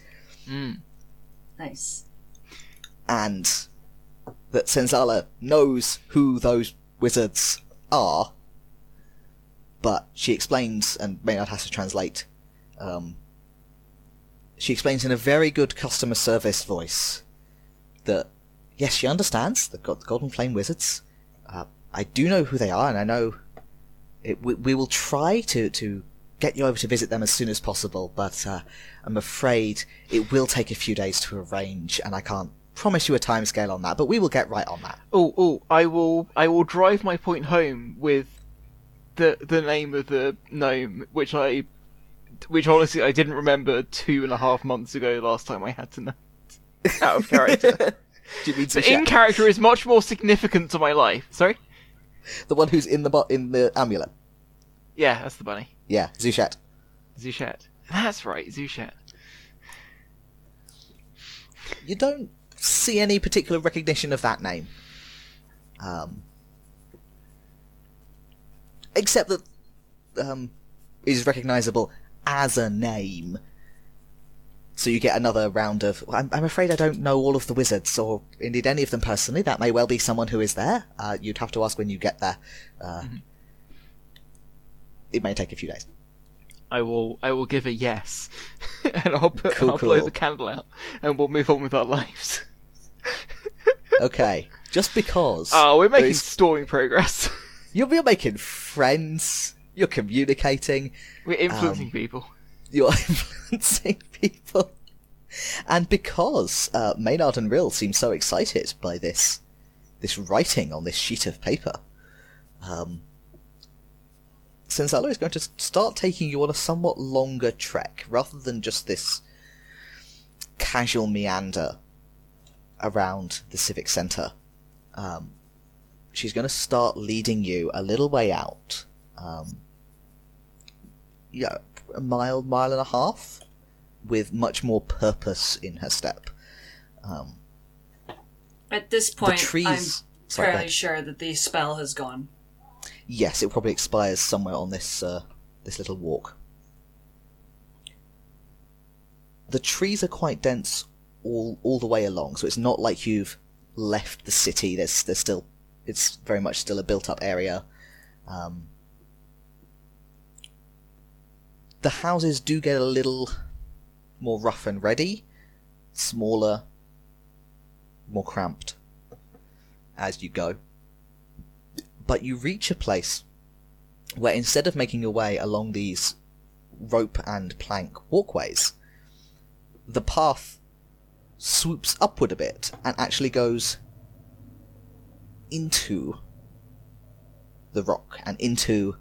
Mm. Nice. And that Senzala knows who those wizards are, but she explains, and Maynard has to translate, um, she explains in a very good customer service voice that yes, she understands the, the Golden Flame Wizards. Uh, I do know who they are, and I know it, we, we will try to to get you over to visit them as soon as possible. But uh, I'm afraid it will take a few days to arrange, and I can't promise you a timescale on that. But we will get right on that. Oh, oh, I will, I will drive my point home with the the name of the gnome, which I, which honestly I didn't remember two and a half months ago. Last time I had to know out of character. Do you mean the in character is much more significant to my life. Sorry. the one who's in the bo- in the amulet? Yeah, that's the bunny. Yeah, Zushat. Zushat. That's right, Zushat. you don't see any particular recognition of that name. Um, except that um, is recognizable as a name. So you get another round of. I'm, I'm afraid I don't know all of the wizards, or indeed any of them personally. That may well be someone who is there. Uh, you'd have to ask when you get there. Uh, It may take a few days. I will I will give a yes, and I'll put Cool, I'll blow the candle out, and we'll move on with our lives. Okay, just because. Oh, we're making stalling progress. You're, you're making friends. You're communicating. we're influencing Um, people. you're influencing people. And because uh, Maynard and Rill seem so excited by this this writing on this sheet of paper, um, Senzala is going to start taking you on a somewhat longer trek, rather than just this casual meander around the civic centre. Um, she's going to start leading you a little way out. Um, yeah, a mile, mile and a half, with much more purpose in her step. Um, At this point, trees. I'm fairly sure that the spell has gone. Yes, it probably expires somewhere on this uh, this little walk. The trees are quite dense all all the way along, so it's not like you've left the city. There's there's still it's very much still a built up area. Um, the houses do get a little more rough and ready, smaller, more cramped as you go but you reach a place where instead of making your way along these rope and plank walkways, the path swoops upward a bit and actually goes into the rock and into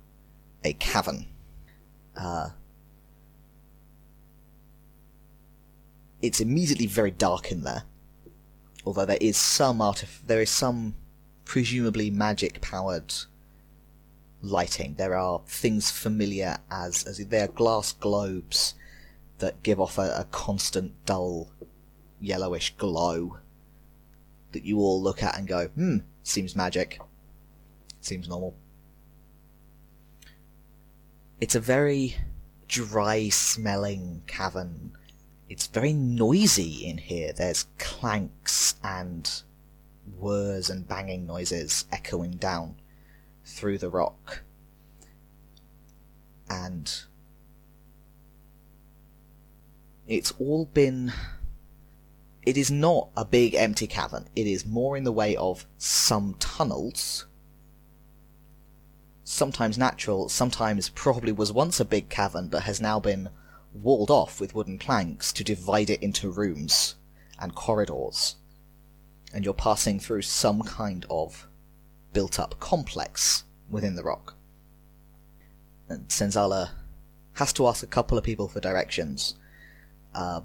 a cavern. Uh, it's immediately very dark in there, although there is some artif- there is some presumably magic powered lighting. There are things familiar as as they are glass globes that give off a, a constant dull yellowish glow that you all look at and go, hmm, seems magic. Seems normal. It's a very dry smelling cavern. It's very noisy in here. There's clanks and whirs and banging noises echoing down through the rock. And it's all been. It is not a big empty cavern. It is more in the way of some tunnels. Sometimes natural, sometimes probably was once a big cavern but has now been walled off with wooden planks to divide it into rooms and corridors and you're passing through some kind of built up complex within the rock. And Senzala has to ask a couple of people for directions, uh,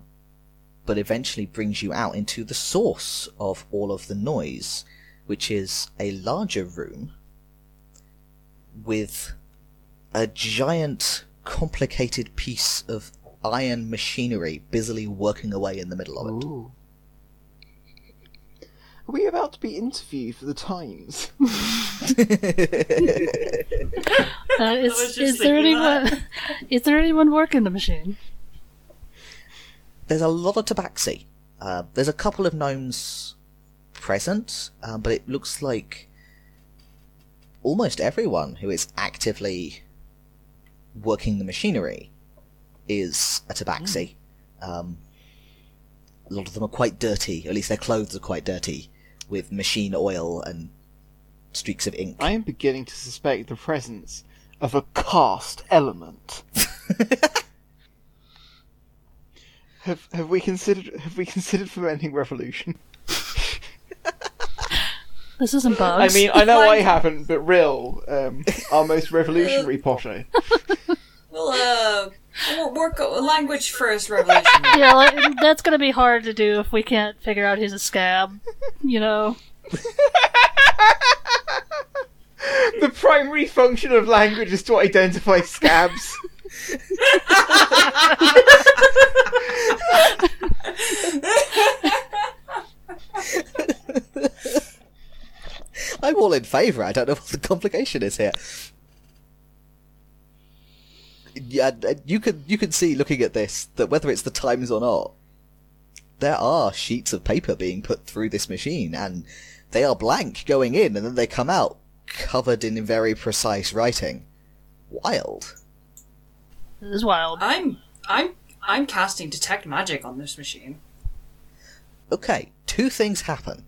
but eventually brings you out into the source of all of the noise, which is a larger room with a giant, complicated piece of iron machinery busily working away in the middle of it. Ooh. Are we about to be interviewed for the Times? Uh, is, is there anyone? Is there anyone working the machine? there's a lot of tabaxi. Uh, there's a couple of gnomes present, um, but it looks like almost everyone who is actively working the machinery is a tabaxi. Um, a lot of them are quite dirty, at least their clothes are quite dirty, with machine oil and streaks of ink. I am beginning to suspect the presence of a caste element. have have we considered have we considered preventing revolution? This isn't bad. I mean, I know I haven't, but Rill, um, our most revolutionary Potter. We'll uh, we'll work a language first revolution. yeah, like, that's gonna be hard to do if we can't figure out he's a scab. You know. the primary function of language is to identify scabs. I'm all in favour. I don't know what the complication is here. Yeah, you can you can see looking at this that whether it's the Times or not, there are sheets of paper being put through this machine, and they are blank going in, and then they come out covered in very precise writing. Wild. This is wild. I'm I'm I'm casting detect magic on this machine. Okay, two things happen.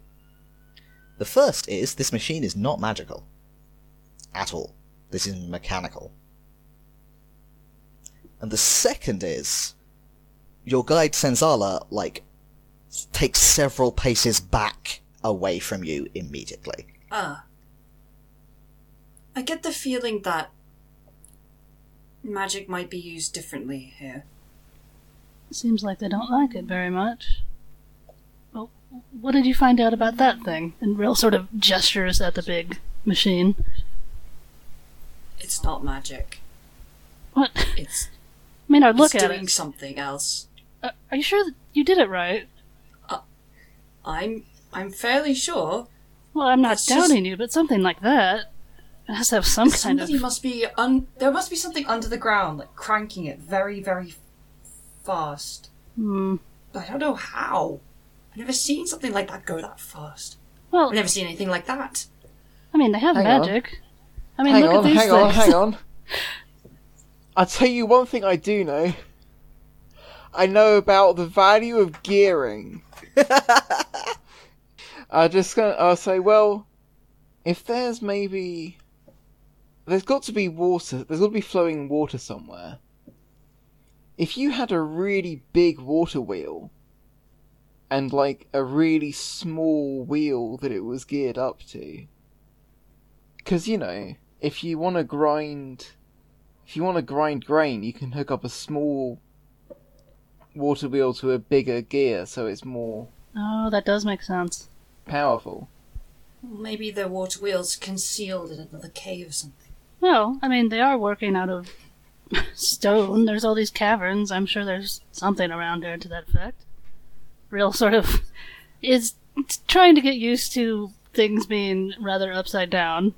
The first is this machine is not magical. At all. This is mechanical. And the second is your guide Senzala, like, takes several paces back away from you immediately. Ah. I get the feeling that magic might be used differently here. Seems like they don't like it very much. Well, what did you find out about that thing? And Rill sort of gestures at the big machine. It's not magic. What? It's, mean, I'd look it's at doing it. something else. Uh, are you sure that you did it right? I'm I'm fairly sure Well, I'm not It's just- doubting you, but something like that it has to have some kind of. somebody must be un. There must be something under the ground, like cranking it very very fast. Hmm. But I don't know how. I've never seen something like that go that fast. Well, I've never seen anything like that. I mean, they have Hang on. magic. I mean, hang look on, at these hang things. on, hang on. I'll tell you one thing I do know. I know about the value of gearing. I just gonna I'll say, well, if there's maybe there's got to be water there's got to be flowing water somewhere. If you had a really big water wheel and like a really small wheel that it was geared up to, because, you know, if you want to grind. If you want to grind grain, you can hook up a small water wheel to a bigger gear so it's more Oh, that does make sense. powerful. Maybe the water wheel's concealed in another cave or something. Well, I mean, they are working out of stone. There's all these caverns. I'm sure there's something around there to that effect. Rill sort of is trying to get used to things being rather upside down,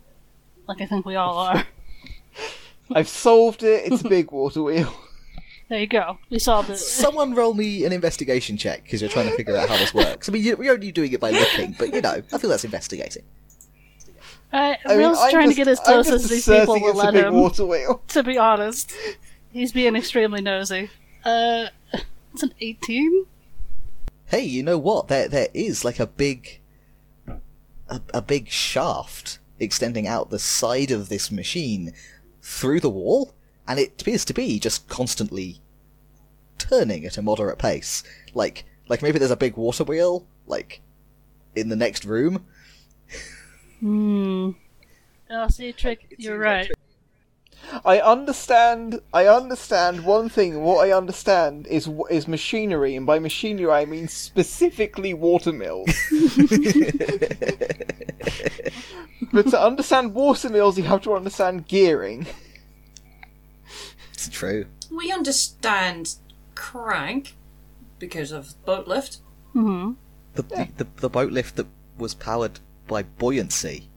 like I think we all are. I've solved it, it's a big water wheel. There you go. We solved it. Someone roll me an investigation check because you're trying to figure out how this works. I mean, you- you're only doing it by looking, but you know, I feel that's investigating. I, I mean, trying just- to get as close as these people will let a big him. water wheel. To be honest, he's being extremely nosy. Uh, it's an 18. Hey, you know what? There, there is like a big, a, a big shaft extending out the side of this machine through the wall, and it appears to be just constantly turning at a moderate pace. Like, like maybe there's a big water wheel, like, in the next room. Hmm. Oh, see, Trick. You're right. I understand. I understand one thing. What I understand is is machinery, and by machinery I mean specifically water mills. but to understand water mills, you have to understand gearing. It's true. We understand crank because of boat lift. Hmm. The, the, the the boat lift that was powered by buoyancy.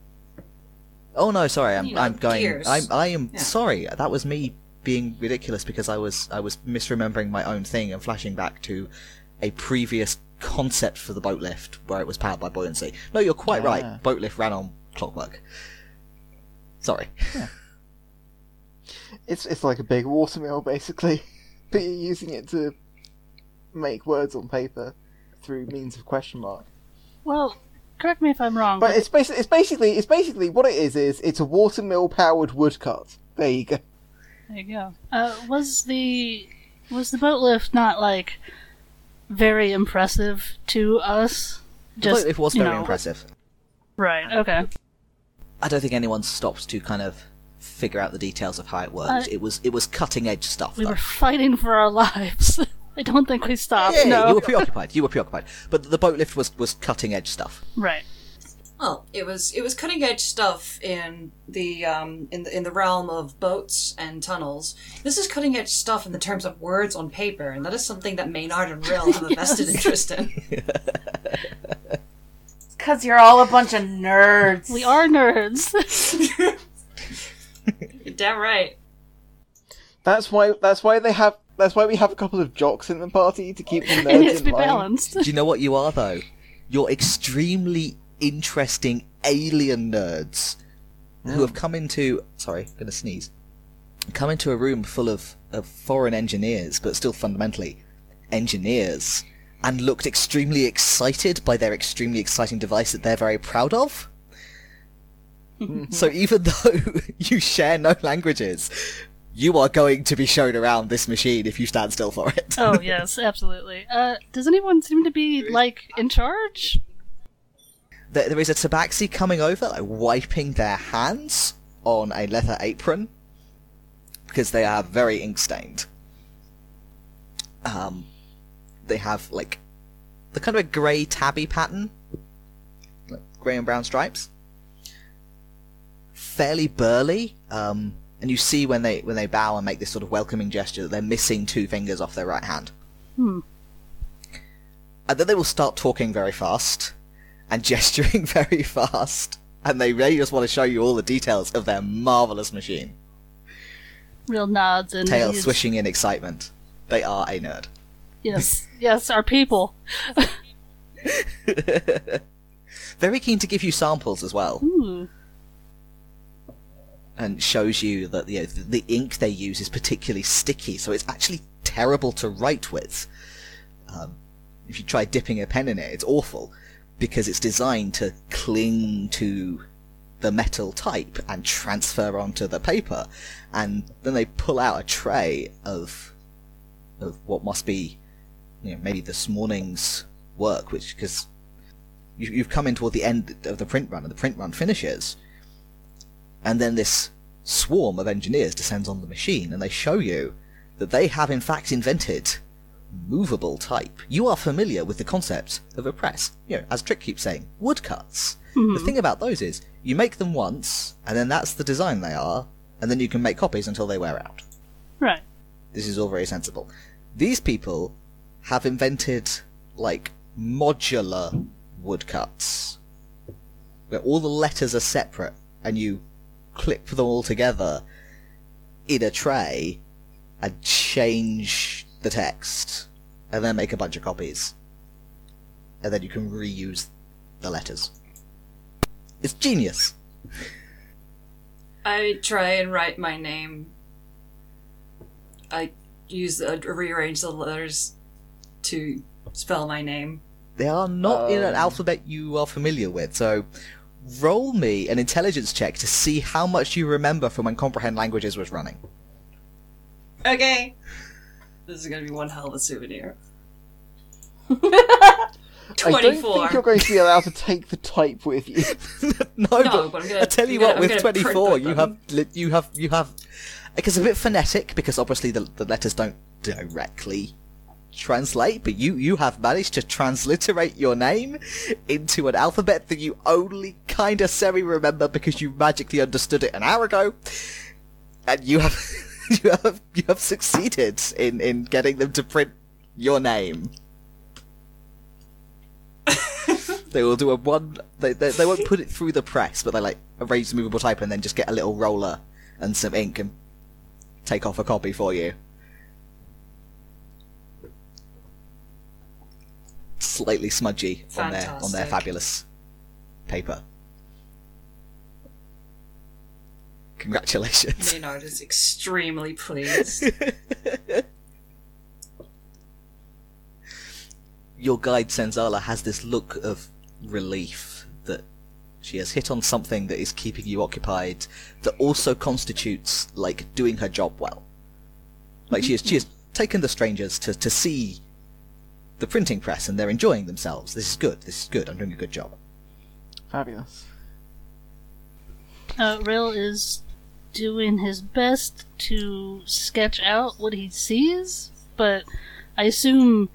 Oh no, sorry, I'm You know, I'm going. gears. I'm I am Yeah. sorry. That was me being ridiculous because I was I was misremembering my own thing and flashing back to a previous concept for the boat lift where it was powered by buoyancy. No, you're quite Ah. right. Boat lift ran on clockwork. Sorry. It's it's like a big water mill basically, but you're using it to make words on paper through means of question mark. Well, correct me if I'm wrong, But it's basically it's basically it's basically what it is is it's a watermill powered woodcut. There you go. There you go. Uh, was the was the boat lift not like very impressive to us? Just, it was very know- impressive. Right. Okay. I don't think anyone stopped to kind of figure out the details of how it worked. Uh, it was it was cutting edge stuff. We though. were fighting for our lives. I don't think we stopped. yeah, no. you were preoccupied. You were preoccupied. But the boat lift was was cutting edge stuff. Right. Well, it was it was cutting edge stuff in the um in the in the realm of boats and tunnels. This is cutting edge stuff in the terms of words on paper, and that is something that Maynard and Rill have a vested interest in. Because you're all a bunch of nerds. We are nerds. You're damn right. That's why that's why they have that's why we have a couple of jocks in the party to keep the it nerds needs to in be line. balanced. Do you know what you are though? You're extremely interesting alien nerds who have mm. come into sorry, gonna sneeze. Come into a room full of, of foreign engineers, but still fundamentally engineers, and looked extremely excited by their extremely exciting device that they're very proud of. Mm-hmm. so even though you share no languages, you are going to be shown around this machine if you stand still for it. Oh yes, absolutely. Uh, does anyone seem to be like in charge? there, there is a tabaxi coming over, like wiping their hands on a leather apron because they are very ink stained. Um, they have like the kind of a grey tabby pattern, like grey and brown stripes. Fairly burly, um, and you see when they when they bow and make this sort of welcoming gesture that they're missing two fingers off their right hand. Hmm. And then they will start talking very fast and gesturing very fast, and they really just want to show you all the details of their marvelous machine. Rill nods and Tail he's- swishing in excitement. They are a nerd. Yes, yes, our people. Very keen to give you samples as well, Ooh. And shows you that you know, the, the ink they use is particularly sticky, so it's actually terrible to write with. Um, if you try dipping a pen in it, it's awful because it's designed to cling to the metal type and transfer onto the paper. And then they pull out a tray of of what must be, you know, maybe this morning's work, which because you, you've come in toward the end of the print run, and the print run finishes, and then this swarm of engineers descends on the machine, and they show you that they have in fact invented movable type. You are familiar with the concept of a press. You know, as Trick keeps saying, woodcuts. The mm-hmm. thing about those is, you make them once, and then that's the design they are, and then you can make copies until they wear out. Right. This is all very sensible. These people have invented, like, modular woodcuts, where all the letters are separate, and you clip them all together in a tray, and change the text, and then make a bunch of copies. And then you can reuse the letters. It's genius. I try and write my name. I use uh, rearrange the letters to spell my name. They are not in an Um. alphabet you are familiar with, so roll me an intelligence check to see how much you remember from when Comprehend Languages was running. Okay. This is gonna be one hell of a souvenir. 24. I don't think you're going to be allowed to take the type with you. no, No, but, but I'm gonna- I tell you I'm what, gonna- with I'm gonna 24, you have, you have, you have, because it's a bit phonetic, because obviously the, the letters don't directly translate, but you, you have managed to transliterate your name into an alphabet that you only kinda semi-remember because you magically understood it an hour ago, and you have, you have, you have succeeded in, in getting them to print your name. They will do a one. They, they they won't put it through the press, but they like arrange the movable type and then just get a little roller and some ink and take off a copy for you. Slightly smudgy on their on their fabulous paper. Congratulations. Maynard is extremely pleased. your guide Senzala has this look of relief that she has hit on something that is keeping you occupied that also constitutes like doing her job well. Like she has she has taken the strangers to, to see the printing press and they're enjoying themselves. This is good. This is good. I'm doing a good job. Fabulous. Uh, Rill is doing his best to sketch out what he sees, but I assume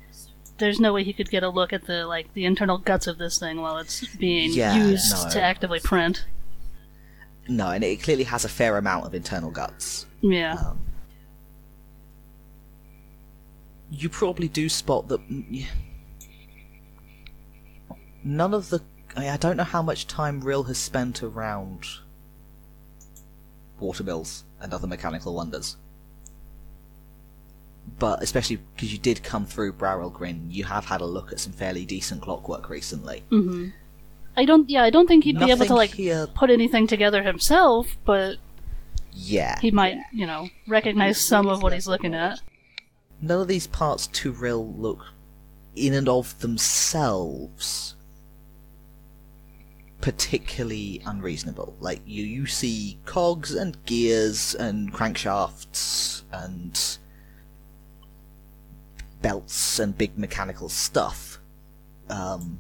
there's no way he could get a look at the like the internal guts of this thing while it's being Yeah, used no. to actively print. No, and it clearly has a fair amount of internal guts. Yeah. Um, you probably do spot that. None of the. I don't know how much time Rill has spent around watermills and other mechanical wonders. But especially because you did come through Browell Grin, you have had a look at some fairly decent clockwork recently. hmm I don't. Yeah, I don't think he'd be able to like here. put anything together himself, but Yeah. he might, you know, recognize some of what he's looking at. None of these parts to Rill look in and of themselves particularly unreasonable. Like you, you see cogs and gears and crankshafts and belts and big mechanical stuff. Um,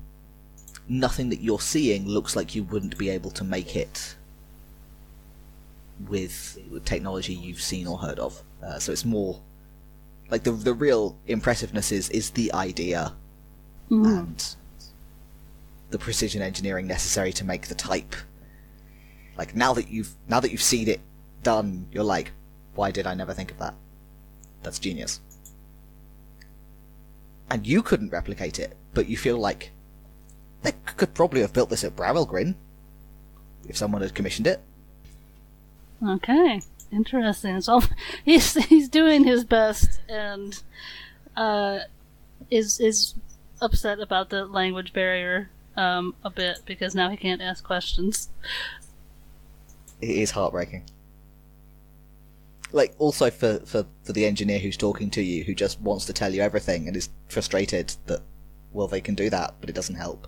nothing that you're seeing looks like you wouldn't be able to make it with, technology you've seen or heard of. Uh, so it's more like the the real impressiveness is is the idea Mhm. and the precision engineering necessary to make the type. Like now that you've now that you've seen it done, you're like, why did I never think of that? That's genius. And you couldn't replicate it, but you feel like they could probably have built this at Grin if someone had commissioned it. Okay, interesting. All he's he's doing his best and uh, is is upset about the language barrier um, a bit because now he can't ask questions. It is heartbreaking. Like also for, for, for the engineer who's talking to you, who just wants to tell you everything and is frustrated that well they can do that, but it doesn't help.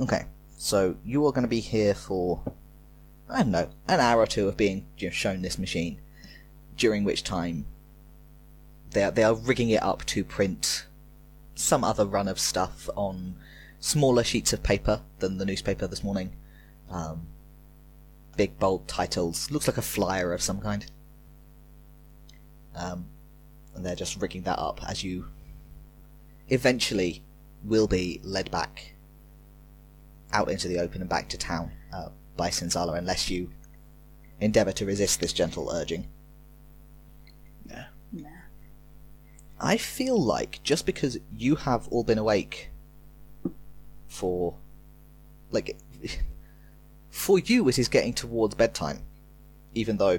Okay, so you are going to be here for I don't know an hour or two of being you know, shown this machine, during which time they are, they are rigging it up to print some other run of stuff on smaller sheets of paper than the newspaper this morning. Um, big bold titles. Looks like a flyer of some kind. Um, and they're just rigging that up as you eventually will be led back out into the open and back to town uh, by Senzala unless you endeavour to resist this gentle urging. Nah. I feel like just because you have all been awake for like for you it is getting towards bedtime even though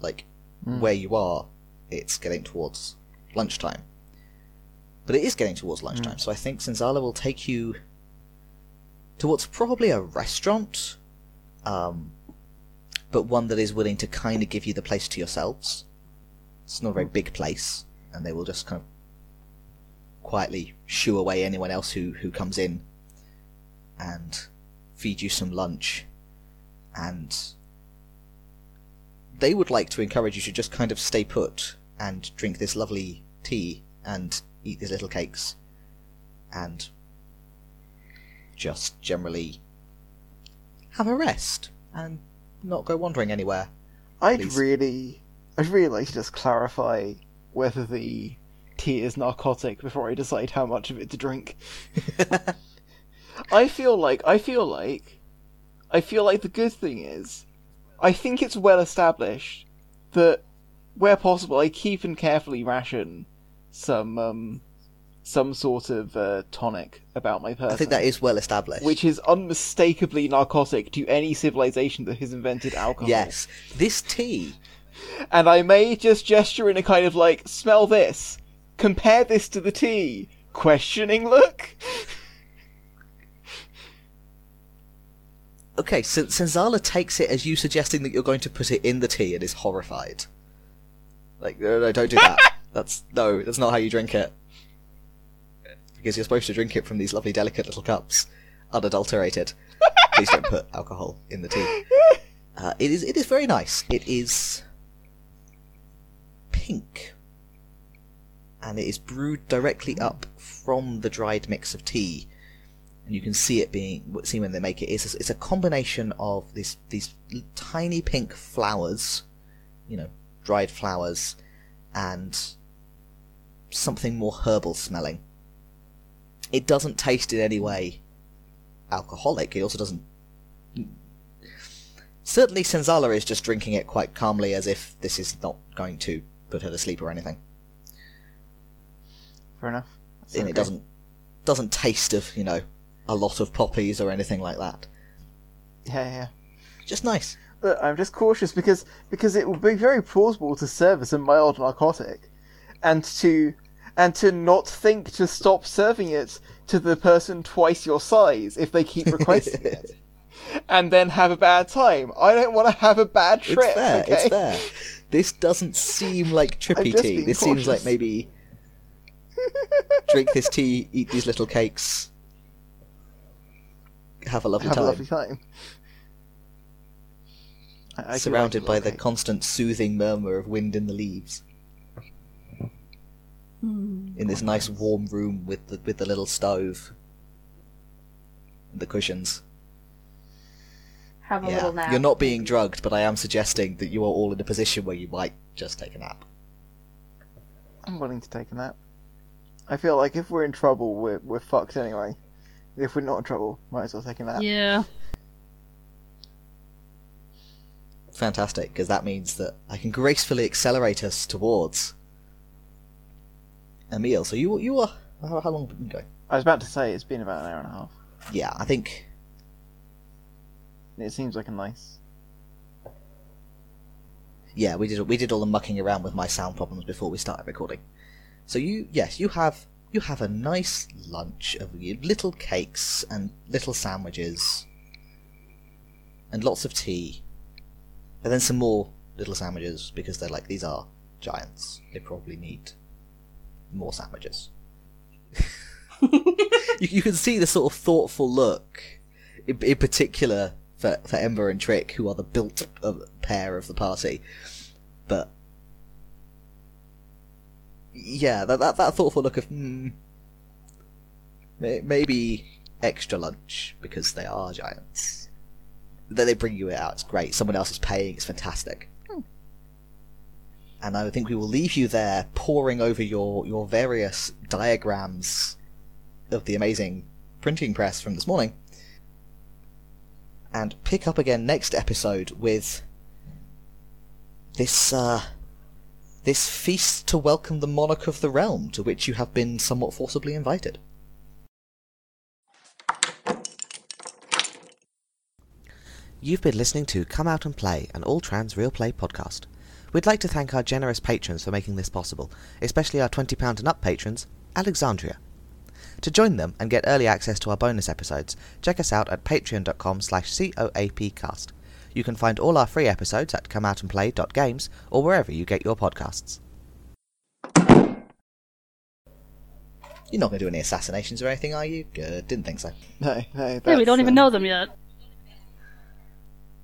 like Mm. where you are it's getting towards lunchtime but it is getting towards lunchtime so i think Senzala will take you towards probably a restaurant um but one that is willing to kind of give you the place to yourselves. It's not a very big place and they will just kind of quietly shoo away anyone else who, who comes in and feed you some lunch. And they would like to encourage you to just kind of stay put and drink this lovely tea and eat these little cakes. And just generally have a rest and not go wandering anywhere. I'd Please. really, I'd really like to just clarify whether the tea is narcotic before I decide how much of it to drink. I feel like, I feel like, I feel like the good thing is, I think it's well established that where possible, I keep and carefully ration some, um, some sort of uh, tonic about my person. I think that is well established. which is unmistakably narcotic to any civilization that has invented alcohol. Yes, this tea And I may just gesture in a kind of like, smell this, compare this to the tea, questioning look. Okay, so Senzala takes it as you suggesting that you're going to put it in the tea and is horrified. Like, no, no, don't do that. that's no, that's not how you drink it. Because you're supposed to drink it from these lovely, delicate little cups, unadulterated. Please don't put alcohol in the tea. Uh, it is. It is very nice. It is pink, and it is brewed directly up from the dried mix of tea. And you can see it being see when they make it. It's a, it's a combination of these these tiny pink flowers, you know, dried flowers, and something more herbal smelling. It doesn't taste in any way alcoholic. It also doesn't. Certainly, Senzala is just drinking it quite calmly, as if this is not going to put her to sleep or anything. Fair enough. That's And okay. it doesn't doesn't taste of you know a lot of poppies or anything like that. Yeah, yeah. Just nice. But I'm just cautious because because it would be very plausible to serve as a mild narcotic, and to and to not think to stop serving it to the person twice your size if they keep requesting it, and then have a bad time. I don't want to have a bad trip. it's fair. okay? It's there. This doesn't seem like trippy tea. This seems like maybe drink this tea, eat these little cakes, have a lovely have time. a lovely time. I- I do like surrounded by the constant soothing murmur of wind in the leaves. Mm. In this nice warm room with the with the little stove, and the cushions. Have a yeah, little nap. you're not being drugged, but I am suggesting that you are all in a position where you might just take a nap. I'm willing to take a nap. I feel like if we're in trouble, we're we're fucked anyway. If we're not in trouble, might as well take a nap. Yeah. Fantastic, because that means that I can gracefully accelerate us towards Um, a meal. So you you are how, how long have we been going? I was about to say it's been about an hour and a half. Yeah, I think It seems like a nice. yeah, we did we did all the mucking around with my sound problems before we started recording. So you yes, you have you have a nice lunch of little cakes and little sandwiches and lots of tea. And then some more little sandwiches because they're like these are giants. They probably need more sandwiches. you, you can see the sort of thoughtful look, in, in particular for, for Ember and Trick, who are the built pair of the party. But yeah, that that, that thoughtful look of hmm, may, maybe extra lunch because they are giants. Then they bring you it out. It's great. Someone else is paying. It's fantastic. And I think we will leave you there, poring over your your various diagrams of the amazing printing press from this morning, and pick up again next episode with this uh, this feast to welcome the monarch of the realm, to which you have been somewhat forcibly invited. You've been listening to Come Out and Play, an all trans real play podcast. We'd like to thank our generous patrons for making this possible, especially our £20 and up patrons, Alexandria. To join them and get early access to our bonus episodes, check us out at patreon.com slash coapcast. You can find all our free episodes at comeoutandplay.games or wherever you get your podcasts. You're not going to do any assassinations or anything, are you? Good. Didn't think so. No, no. Yeah, we that's, don't even uh, know them yet.